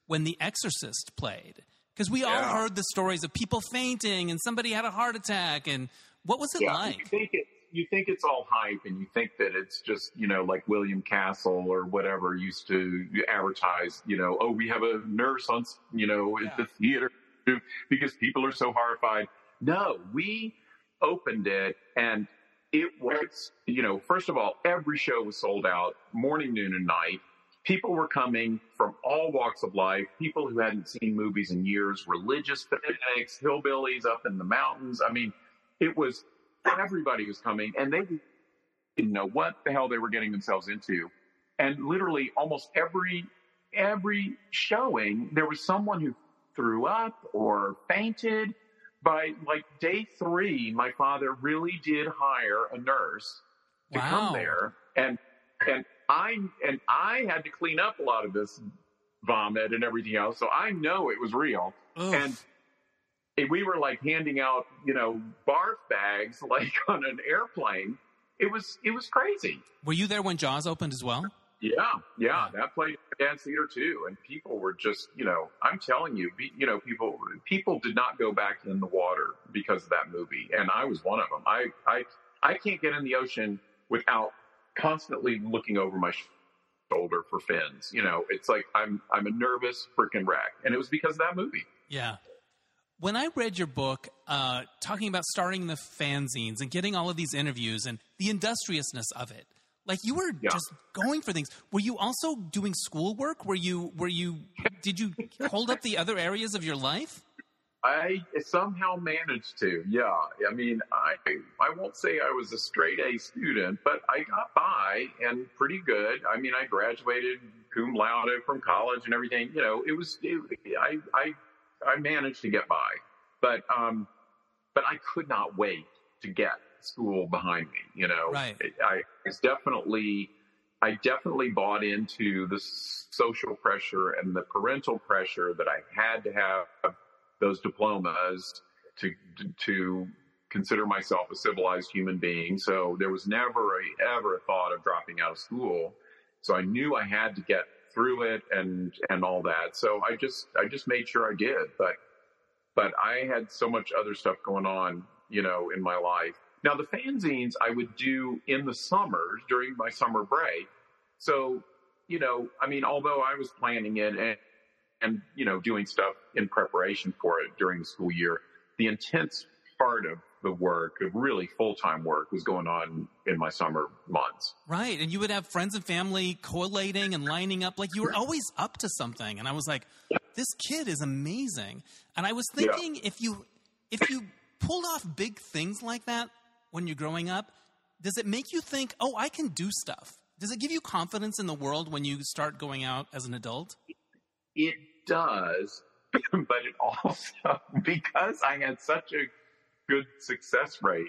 when The Exorcist played. Because we all heard the stories of people fainting and somebody had a heart attack. And what was it yeah, you like? think it, you think it's all hype, and you think that it's just you know like William Castle or whatever used to advertise. You know, oh, we have a nurse on you know at the theater because people are so horrified. No, we opened it and it was you know first of all every show was sold out morning, noon, and night. People were coming from all walks of life, people who hadn't seen movies in years, religious fanatics, hillbillies up in the mountains. I mean, it was everybody was coming and they didn't know what the hell they were getting themselves into. And literally almost every every showing there was someone who threw up or fainted. By like day three, my father really did hire a nurse to Wow. come there and and I and I had to clean up a lot of this vomit and everything else. So I know it was real. And we were like handing out, you know, barf bags like on an airplane. It was it was crazy. Were you there when Jaws opened as well? Yeah, yeah, that played at Dance Theater too, and people were just, you know, I'm telling you, be, you know, people people did not go back in the water because of that movie, and I was one of them. I I I can't get in the ocean without constantly looking over my shoulder for fins. You know, it's like I'm I'm a nervous freaking wreck, and it was because of that movie. Yeah. When I read your book, uh, talking about starting the fanzines and getting all of these interviews and the industriousness of it, Like you were Yeah. just going for things. Were you also doing schoolwork? Were you were you did you hold up the other areas of your life? I somehow managed to. Yeah. I mean, I I won't say I was a straight A student, but I got by and pretty good. I mean, I graduated cum laude from college and everything. You know, it was it, I I I managed to get by, but um, but I could not wait to get school behind me. You know, Right. I was definitely. I definitely bought into the social pressure and the parental pressure that I had to have those diplomas to to consider myself a civilized human being. So there was never a, ever a thought of dropping out of school. So I knew I had to get through it and and all that. So I just I just made sure I did. But but I had so much other stuff going on, you know, in my life. Now the fanzines I would do in the summers during my summer break. So you know, I mean, although I was planning it and and you know doing stuff in preparation for it during the school year the intense part of the work of really full-time work was going on in my summer months Right. And you would have friends and family collating and lining up. Like you were always up to something. And I was like, this kid is amazing. And I was Yeah. thinking if you if you pulled off big things like that when you're growing up, does it make you think, oh, I can do stuff? Does it give you confidence in the world when you start going out as an adult? it does but it also because i had such a good success rate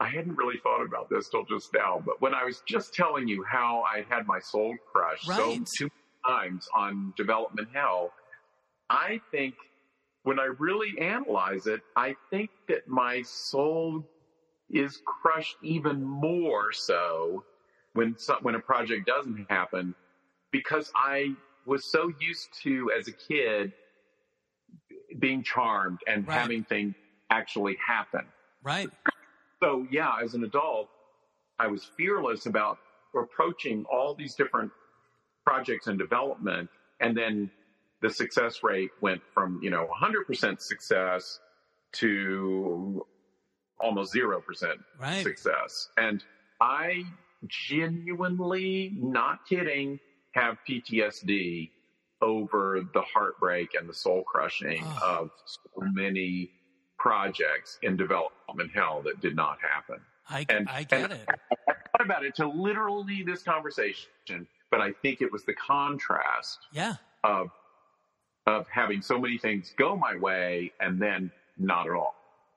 i hadn't really thought about this till just now but when i was just telling you how i had my soul crushed so Right. two times on development hell i think when i really analyze it i think that my soul is crushed even more so when some, when a project doesn't happen because I was so used to as a kid being charmed and Right. having things actually happen. Right. So yeah, as an adult, I was fearless about approaching all these different projects and development and then the success rate went from, you know, 100% success to almost 0% Right. success. And I genuinely, not kidding, have PTSD over the heartbreak and the soul crushing Oh. of so many projects in development hell that did not happen. I, And- I get and- it. I thought about it to literally this conversation, but I think it was the contrast Yeah. of of having so many things go my way and then not at all.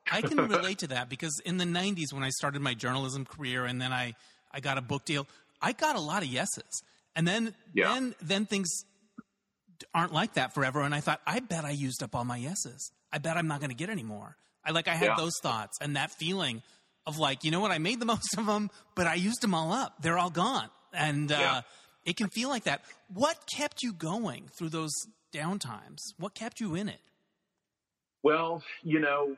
I can relate to that because in the 90s when I started my journalism career and then I, I got a book deal, I got a lot of yeses. And then Yeah. then then things aren't like that forever and I thought I bet I used up all my yeses. I bet I'm not going to get any more. I like I had Yeah. those thoughts and that feeling of like, you know what, I made the most of them, but I used them all up. They're all gone. And uh, Yeah. it can feel like that. What kept you going through those downtimes? What kept you in it? Well, you know,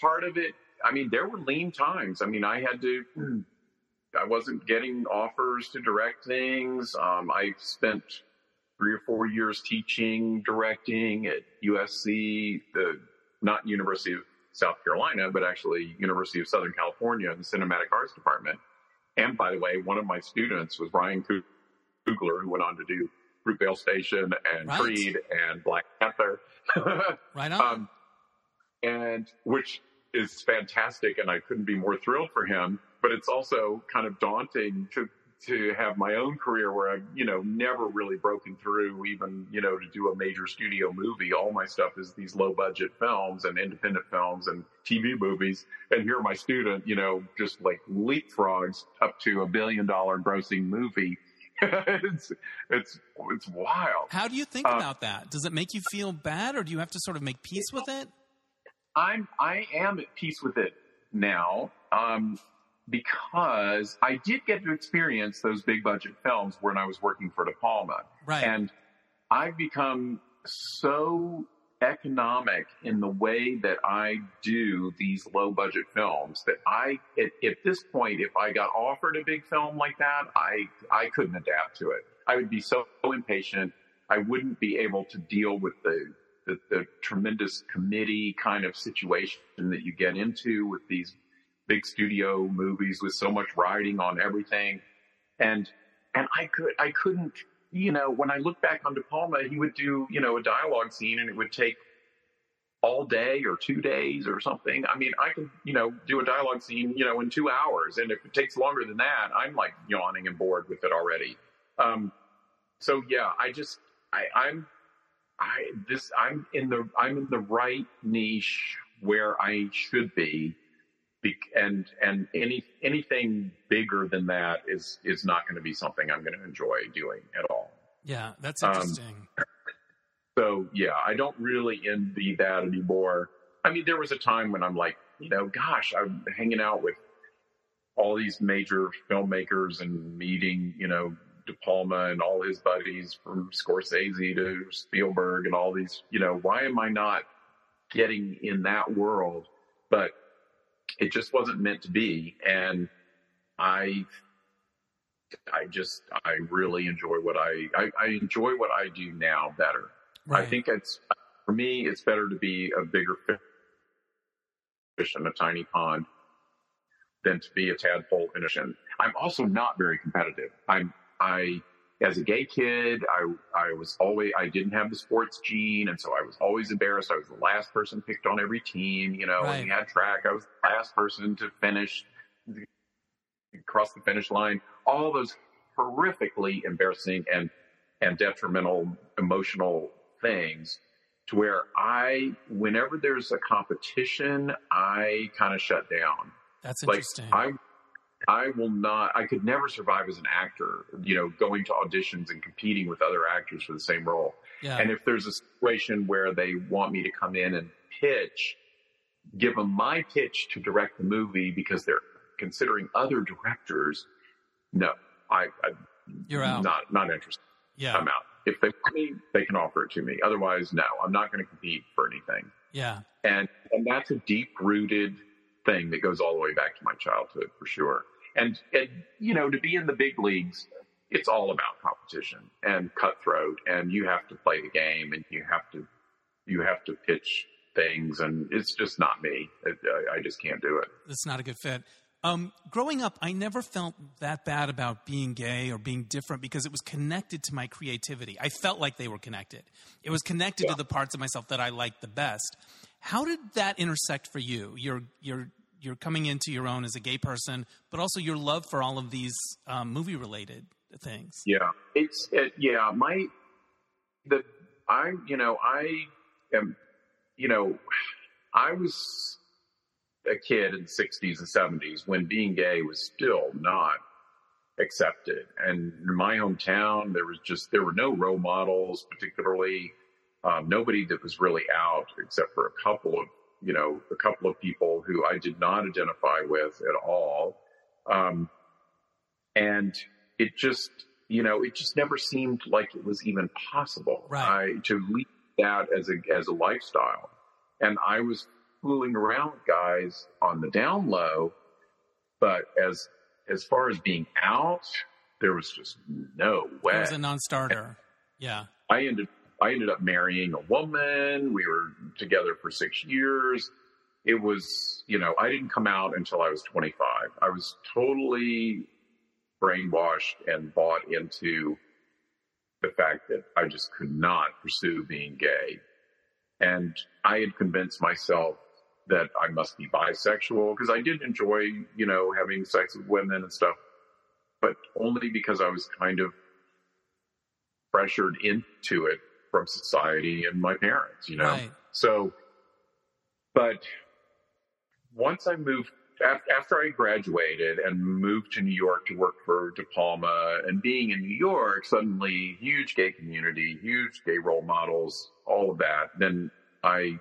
part of it, I mean, there were lean times. I mean, I had to, I wasn't getting offers to direct things. Um, I spent three or four years teaching, directing at USC, the, not University of South Carolina, but actually University of Southern California in the Cinematic Arts Department. And by the way, one of my students was Ryan Coogler, who went on to do Fruitvale Station and Right. Creed and Black Panther. Right on. um, and which is fantastic, and I couldn't be more thrilled for him. But it's also kind of daunting to to have my own career where I've you know never really broken through, even you know to do a major studio movie. All my stuff is these low budget films and independent films and TV movies. And here, my student, you know, just like leapfrogs up to a billion dollar grossing movie. it's it's it's wild. How do you think Uh, about that? Does it make you feel bad, or do you have to sort of make peace with it? I'm I am at peace with it now um, because I did get to experience those big budget films when I was working for De Palma, Right. and I've become so economic in the way that I do these low budget films that I at, at this point, if I got offered a big film like that, I I couldn't adapt to it. I would be so impatient. I wouldn't be able to deal with the the, the tremendous committee kind of situation that you get into with these big studio movies with so much writing on everything. and and I could I couldn't you know when I look back on De Palma, he would do you know a dialogue scene, and it would take all day or two days or something. I mean, I could, you know, do a dialogue scene, you know, in two hours. And if it takes longer than that, I'm like yawning and bored with it already. Um, so yeah, I just, I, I'm, I, this, I'm in the, I'm in the right niche where I should be. And, and any, anything bigger than that is, is not going to be something I'm going to enjoy doing at all. Yeah. That's interesting. Um, so yeah, I don't really envy that anymore. I mean, there was a time when I'm like, you know, gosh, I'm hanging out with all these major filmmakers and meeting, you know, De Palma and all his buddies from Scorsese to Spielberg and all these, you know, why am I not getting in that world? But it just wasn't meant to be. And I, I just, I really enjoy what I, I, I enjoy what I do now better. Right. I think it's for me, it's better to be a bigger fish in a tiny pond than to be a tadpole in a ocean. I'm also not very competitive. I'm I as a gay kid, I I was always I didn't have the sports gene, and so I was always embarrassed. I was the last person picked on every team. You know, right. when we had track, I was the last person to finish cross the finish line. All those horrifically embarrassing and and detrimental emotional things to where I, whenever there's a competition, I kind of shut down. That's interesting. Like, I, I will not, I could never survive as an actor, you know, going to auditions and competing with other actors for the same role. Yeah. And if there's a situation where they want me to come in and pitch, give them my pitch to direct the movie because they're considering other directors, no, I, I you're out. Not, not interested. Yeah. I'm out if they want me, they can offer it to me. Otherwise, no, I'm not going to compete for anything. Yeah. And, and that's a deep rooted thing that goes all the way back to my childhood for sure. And, and, you know, to be in the big leagues, it's all about competition and cutthroat and you have to play the game and you have to, you have to pitch things and it's just not me. I, I just can't do it. It's not a good fit. Um, growing up, I never felt that bad about being gay or being different because it was connected to my creativity. I felt like they were connected. It was connected yeah. to the parts of myself that I liked the best. How did that intersect for you? You're you're you're coming into your own as a gay person, but also your love for all of these um, movie related things. Yeah, it's it, yeah. My the I you know I am you know I was a kid in the 60s and 70s when being gay was still not accepted. And in my hometown, there was just, there were no role models, particularly, um, nobody that was really out except for a couple of, you know, a couple of people who I did not identify with at all. Um, and it just, you know, it just never seemed like it was even possible right. I, to lead that as a, as a lifestyle. And I was fooling around with guys on the down low, but as as far as being out, there was just no way. It was a non-starter. Yeah. I ended I ended up marrying a woman. We were together for six years. It was, you know, I didn't come out until I was 25. I was totally brainwashed and bought into the fact that I just could not pursue being gay. And I had convinced myself that I must be bisexual because I did enjoy, you know, having sex with women and stuff, but only because I was kind of pressured into it from society and my parents, you know. Right. So, but once I moved after I graduated and moved to New York to work for De Palma and being in New York, suddenly huge gay community, huge gay role models, all of that. Then I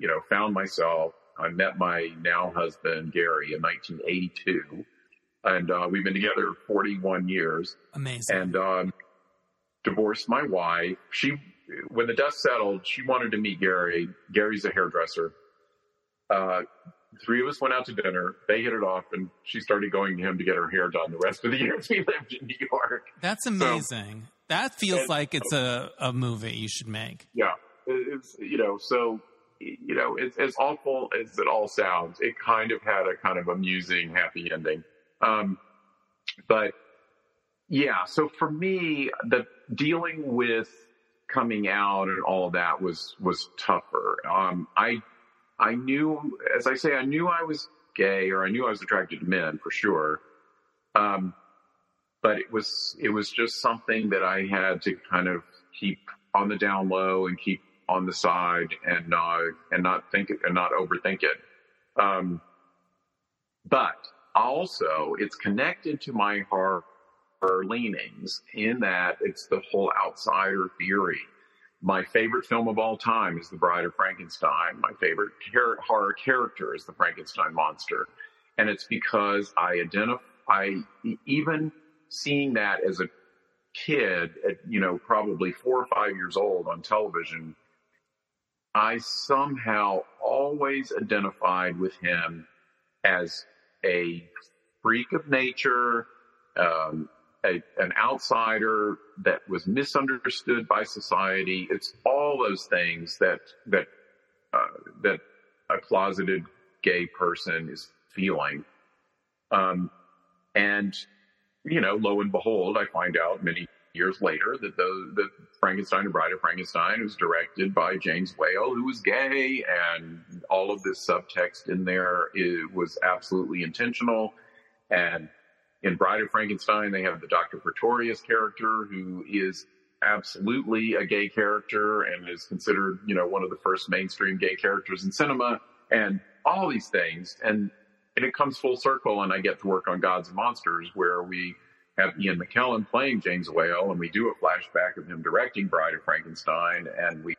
you know, found myself. I met my now husband Gary in 1982, and uh, we've been together 41 years. Amazing. And um, divorced my wife. She, when the dust settled, she wanted to meet Gary. Gary's a hairdresser. Uh, three of us went out to dinner. They hit it off, and she started going to him to get her hair done the rest of the years we lived in New York. That's amazing. So, that feels and, like it's a, a movie you should make. Yeah. It's, you know, so you know, it's as awful as it all sounds, it kind of had a kind of amusing, happy ending. Um, but yeah. So for me, the dealing with coming out and all that was was tougher. Um, I I knew, as I say, I knew I was gay, or I knew I was attracted to men for sure. Um, but it was it was just something that I had to kind of keep on the down low and keep on the side and not and not think it and not overthink it. Um, but also, it's connected to my horror leanings in that it's the whole outsider theory. My favorite film of all time is The Bride of Frankenstein. My favorite char- horror character is the Frankenstein monster. And it's because I identify, even seeing that as a kid at, you know, probably four or five years old on television, I somehow always identified with him as a freak of nature, um, a, an outsider that was misunderstood by society. It's all those things that that uh, that a closeted gay person is feeling. Um, and you know, lo and behold, I find out many years later that the, the Frankenstein and Bride of Frankenstein was directed by James Whale, who was gay, and all of this subtext in there was absolutely intentional. And in Bride of Frankenstein, they have the Dr. Pretorius character, who is absolutely a gay character and is considered, you know, one of the first mainstream gay characters in cinema, and all these things. And and it comes full circle, and I get to work on Gods and Monsters, where we have Ian McKellen playing James Whale, and we do a flashback of him directing Bride of Frankenstein, and we,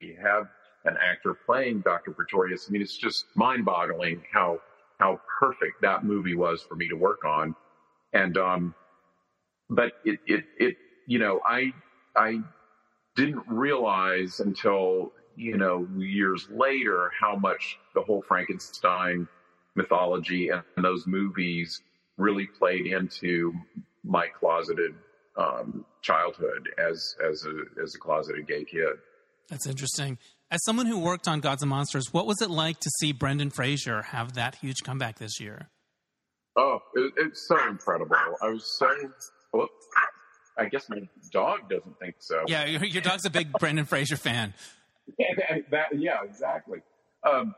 we have an actor playing Dr. Pretorius. I mean, it's just mind-boggling how how perfect that movie was for me to work on, and um, but it it it you know I I didn't realize until you know years later how much the whole Frankenstein mythology and those movies really played into my closeted um, childhood as as a as a closeted gay kid. That's interesting. As someone who worked on Gods and Monsters, what was it like to see Brendan Fraser have that huge comeback this year? Oh, it, it's so incredible! I was so. Whoops. I guess my dog doesn't think so. Yeah, your, your dog's a big Brendan Fraser fan. Yeah, that, that, yeah, exactly. Um,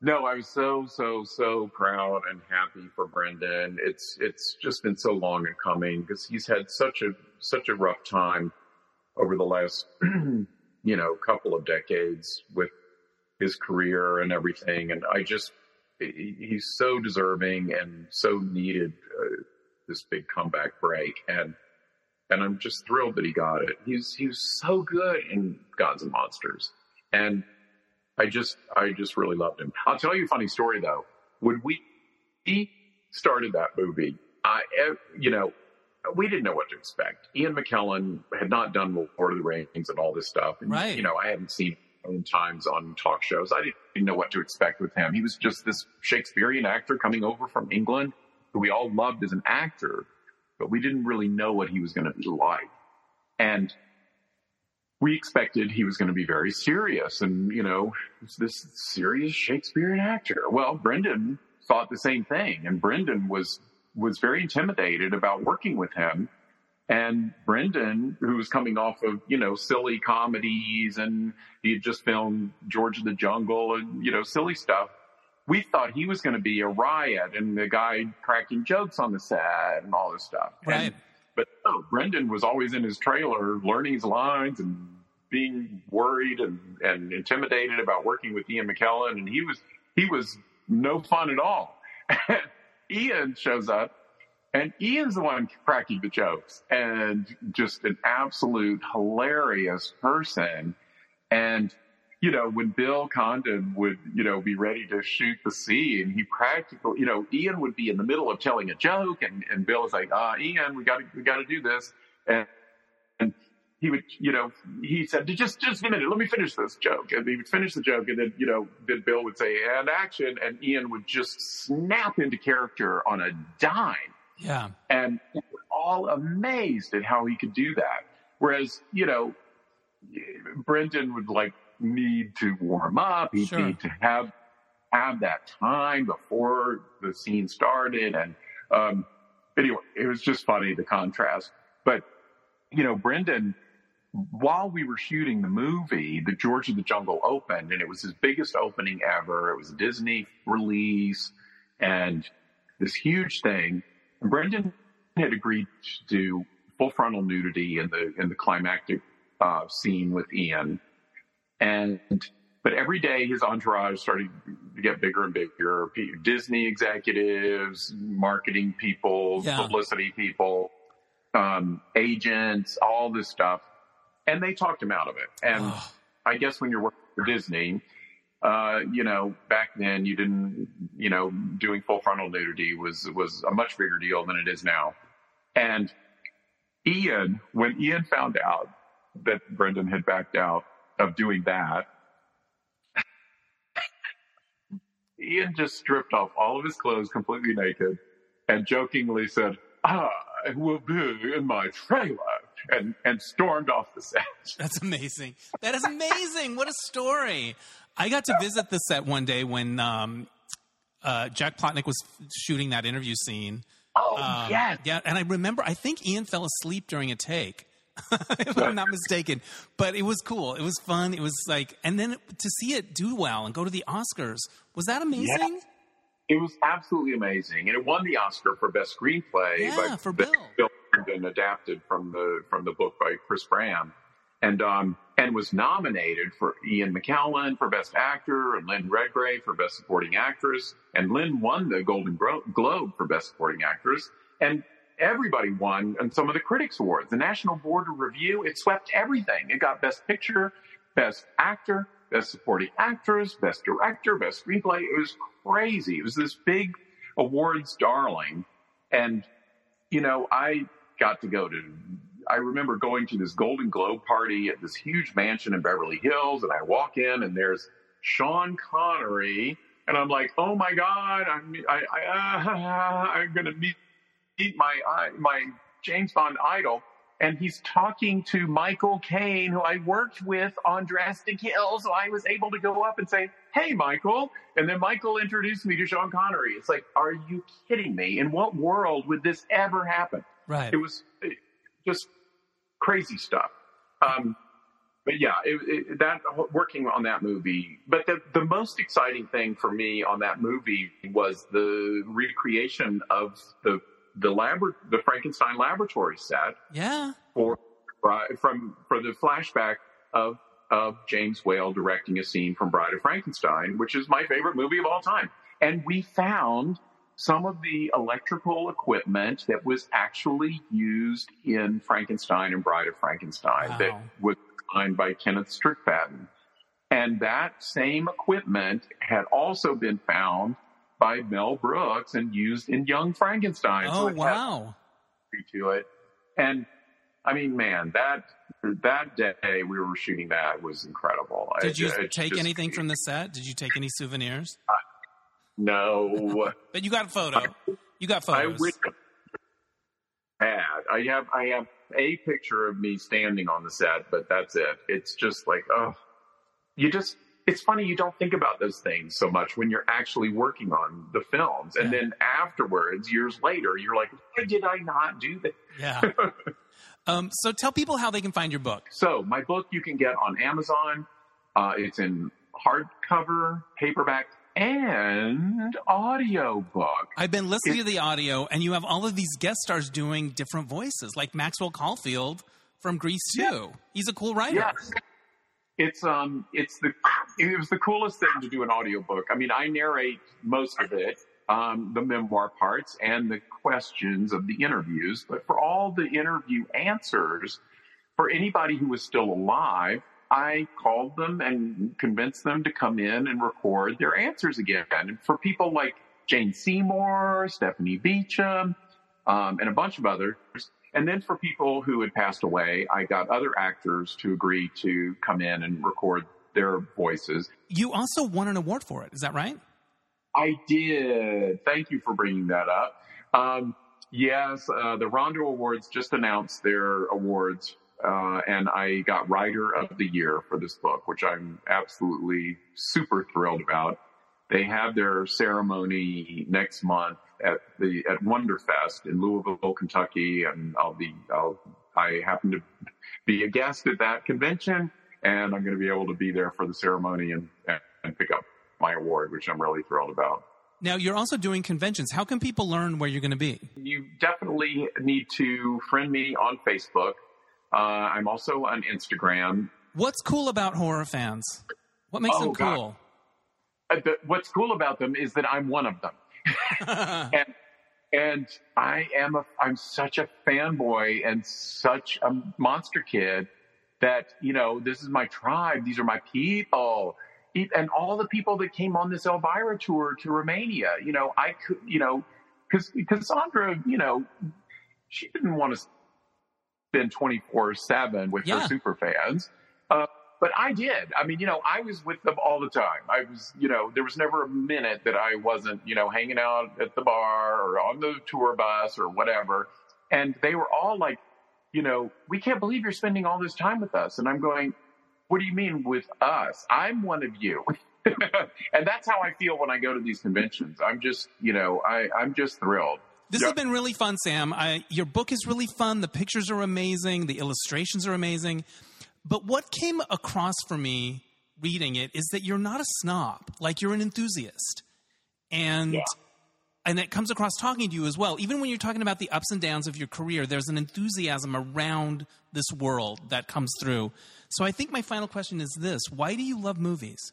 no, I was so, so, so proud and happy for Brendan. It's, it's just been so long in coming because he's had such a, such a rough time over the last, you know, couple of decades with his career and everything. And I just, he's so deserving and so needed uh, this big comeback break. And, and I'm just thrilled that he got it. He's, he was so good in Gods and Monsters. And I just, I just really loved him. I'll tell you a funny story though. When we he started that movie, I, you know, we didn't know what to expect. Ian McKellen had not done Lord of the Rings and all this stuff. And, right. You know, I hadn't seen him times on talk shows. I didn't know what to expect with him. He was just this Shakespearean actor coming over from England who we all loved as an actor, but we didn't really know what he was going to be like. And we expected he was going to be very serious and, you know, this serious Shakespearean actor. Well, Brendan thought the same thing and Brendan was, was very intimidated about working with him. And Brendan, who was coming off of, you know, silly comedies and he had just filmed George of the Jungle and, you know, silly stuff. We thought he was going to be a riot and the guy cracking jokes on the set and all this stuff. Right. And, but no, Brendan was always in his trailer learning his lines and being worried and, and intimidated about working with Ian McKellen, and he was he was no fun at all. Ian shows up, and Ian's the one cracking the jokes, and just an absolute hilarious person. And you know, when Bill Condon would, you know, be ready to shoot the scene, he practically, you know, Ian would be in the middle of telling a joke and, and Bill is like, ah, Ian, we gotta, we gotta do this. And he would, you know, he said, just, just a minute, let me finish this joke. And he would finish the joke and then, you know, then Bill would say, and action. And Ian would just snap into character on a dime. Yeah. And we were all amazed at how he could do that. Whereas, you know, Brendan would like need to warm up. He'd Sure. need to have, have that time before the scene started. And, um, anyway, it was just funny the contrast. But you know, Brendan, while we were shooting the movie, the George of the Jungle opened, and it was his biggest opening ever. It was a Disney release, and this huge thing. And Brendan had agreed to do full frontal nudity in the in the climactic uh, scene with Ian, and but every day his entourage started to get bigger and bigger. Disney executives, marketing people, yeah. publicity people, um, agents, all this stuff. And they talked him out of it. And. I guess when you're working for Disney, uh, you know, back then you didn't, you know, doing full frontal nudity was, was a much bigger deal than it is now. And Ian, when Ian found out that Brendan had backed out of doing that, Ian just stripped off all of his clothes completely naked and jokingly said, I will be in my trailer and, and stormed off the set. That's amazing. That is amazing. what a story. I got to visit the set one day when um, uh, Jack Plotnick was shooting that interview scene. Oh, um, yes. Yeah. And I remember, I think Ian fell asleep during a take. if I'm not mistaken. But it was cool. It was fun. It was like, and then to see it do well and go to the Oscars was that amazing? Yeah. It was absolutely amazing, and it won the Oscar for best screenplay. Yeah, by, for Bill. Bill and adapted from the from the book by Chris Bram, and um and was nominated for Ian McKellen for best actor and Lynn Redgrave for best supporting actress, and Lynn won the Golden Globe for best supporting actress, and everybody won and some of the critics awards. The National Board of Review, it swept everything. It got best picture, best actor, best supporting actress, best director, best screenplay. It was crazy. It was this big awards darling. And, you know, I got to go to, I remember going to this Golden Globe party at this huge mansion in Beverly Hills. And I walk in and there's Sean Connery. And I'm like, oh my God, I'm, I, I, uh, I'm going to meet meet my my James Bond idol, and he's talking to Michael Caine, who I worked with on Drastic Hill. So I was able to go up and say, "Hey, Michael," and then Michael introduced me to Sean Connery. It's like, are you kidding me? In what world would this ever happen? Right. It was just crazy stuff. Um, but yeah, it, it, that working on that movie. But the the most exciting thing for me on that movie was the recreation of the the labor the Frankenstein laboratory set. Yeah. For from for the flashback of of James Whale directing a scene from Bride of Frankenstein, which is my favorite movie of all time. And we found some of the electrical equipment that was actually used in Frankenstein and Bride of Frankenstein wow. that was designed by Kenneth Strickfaden. And that same equipment had also been found by Mel Brooks and used in Young Frankenstein. Oh so wow! To it, and I mean, man, that that day we were shooting that was incredible. Did you take just, anything from the set? Did you take any souvenirs? No, but you got a photo. You got photos. I wish I had. I have. I have a picture of me standing on the set, but that's it. It's just like, oh, you just it's funny you don't think about those things so much when you're actually working on the films and yeah. then afterwards years later you're like why did i not do that yeah um, so tell people how they can find your book so my book you can get on amazon uh, it's in hardcover paperback and audio book i've been listening to the audio and you have all of these guest stars doing different voices like maxwell caulfield from grease 2 yeah. he's a cool writer yes it's um it's the it was the coolest thing to do an audiobook. I mean, I narrate most of it, um, the memoir parts and the questions of the interviews, but for all the interview answers, for anybody who was still alive, I called them and convinced them to come in and record their answers again. And for people like Jane Seymour, Stephanie Beacham, um, and a bunch of others, and then for people who had passed away, I got other actors to agree to come in and record their voices. You also won an award for it. Is that right? I did. Thank you for bringing that up. Um, yes, uh, the Rondo Awards just announced their awards, uh, and I got Writer of the Year for this book, which I'm absolutely super thrilled about. They have their ceremony next month at the at Wonderfest in Louisville, Kentucky, and I'll be I'll I happen to be a guest at that convention, and I'm going to be able to be there for the ceremony and and pick up my award, which I'm really thrilled about. Now you're also doing conventions. How can people learn where you're going to be? You definitely need to friend me on Facebook. Uh, I'm also on Instagram. What's cool about horror fans? What makes Oh, them cool? Uh, the, what's cool about them is that I'm one of them. and and I am a I'm such a fanboy and such a monster kid that you know this is my tribe. These are my people. And all the people that came on this Elvira tour to Romania, you know, I could, you know, because because Sandra, you know, she didn't want to spend 24 seven with Yeah. her super fans. Uh, but I did. I mean, you know, I was with them all the time. I was, you know, there was never a minute that I wasn't, you know, hanging out at the bar or on the tour bus or whatever. And they were all like, you know, we can't believe you're spending all this time with us. And I'm going, what do you mean with us? I'm one of you. and that's how I feel when I go to these conventions. I'm just, you know, I, I'm just thrilled. This Yeah. has been really fun, Sam. I, your book is really fun. The pictures are amazing. The illustrations are amazing. But what came across for me reading it is that you're not a snob. Like you're an enthusiast, and Yeah. and it comes across talking to you as well. Even when you're talking about the ups and downs of your career, there's an enthusiasm around this world that comes through. So I think my final question is this: Why do you love movies?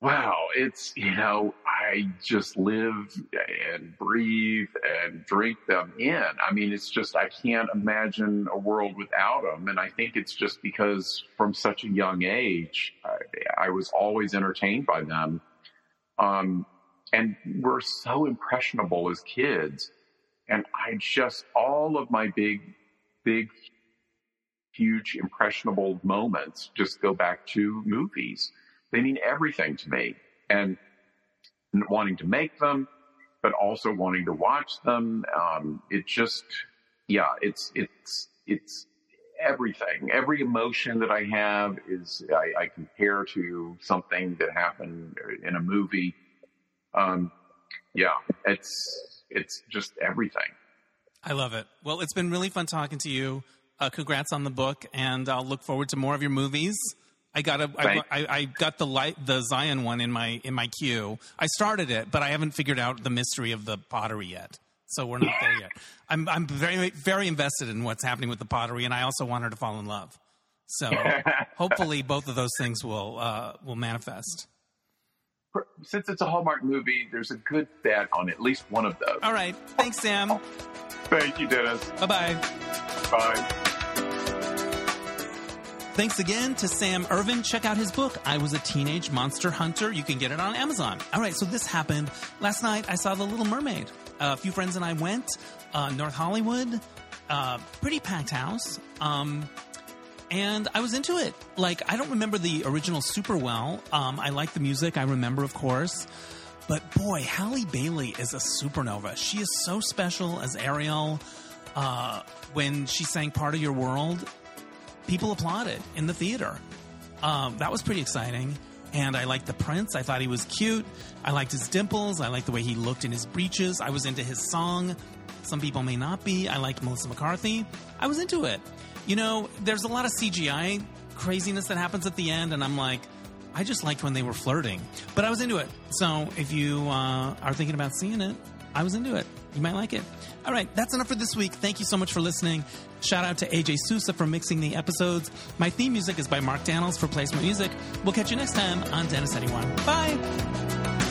Wow, it's, you know, I just live and breathe and drink them in. I mean, it's just, I can't imagine a world without them. And I think it's just because from such a young age, I, I was always entertained by them. Um, and we're so impressionable as kids. And I just, all of my big, big, huge impressionable moments just go back to movies they mean everything to me and wanting to make them but also wanting to watch them um, it just yeah it's it's it's everything every emotion that i have is i, I compare to something that happened in a movie um, yeah it's it's just everything I love it. Well, it's been really fun talking to you. Uh, congrats on the book, and I'll look forward to more of your movies. I got a, I, Thank- I, I got the light, the Zion one in my in my queue. I started it, but I haven't figured out the mystery of the pottery yet. So we're not there yet. I'm I'm very very invested in what's happening with the pottery, and I also want her to fall in love. So hopefully, both of those things will uh, will manifest. since it's a hallmark movie there's a good bet on at least one of those All right, thanks, Sam. thank you dennis Bye Bye bye. Thanks again to Sam Irvin. Check out his book, I Was a Teenage Monster Hunter. You can get it on Amazon. All right, so this happened. Last night, I saw The Little Mermaid. a few friends and I went, uh, North Hollywood, uh, pretty packed house. Um, and I was into it. Like, I don't remember the original super well. Um, I like the music, I remember, of course. But boy, Halle Bailey is a supernova. She is so special as Ariel. Uh, when she sang Part of Your World, people applauded in the theater. Um, that was pretty exciting. And I liked the prince. I thought he was cute. I liked his dimples. I liked the way he looked in his breeches. I was into his song. Some people may not be. I liked Melissa McCarthy. I was into it. You know, there's a lot of CGI craziness that happens at the end, and I'm like, I just liked when they were flirting. But I was into it. So if you uh, are thinking about seeing it, I was into it. You might like it. All right, that's enough for this week. Thank you so much for listening. Shout out to AJ Sousa for mixing the episodes. My theme music is by Mark Daniels for placement music. We'll catch you next time on Dennis Anyone. Bye.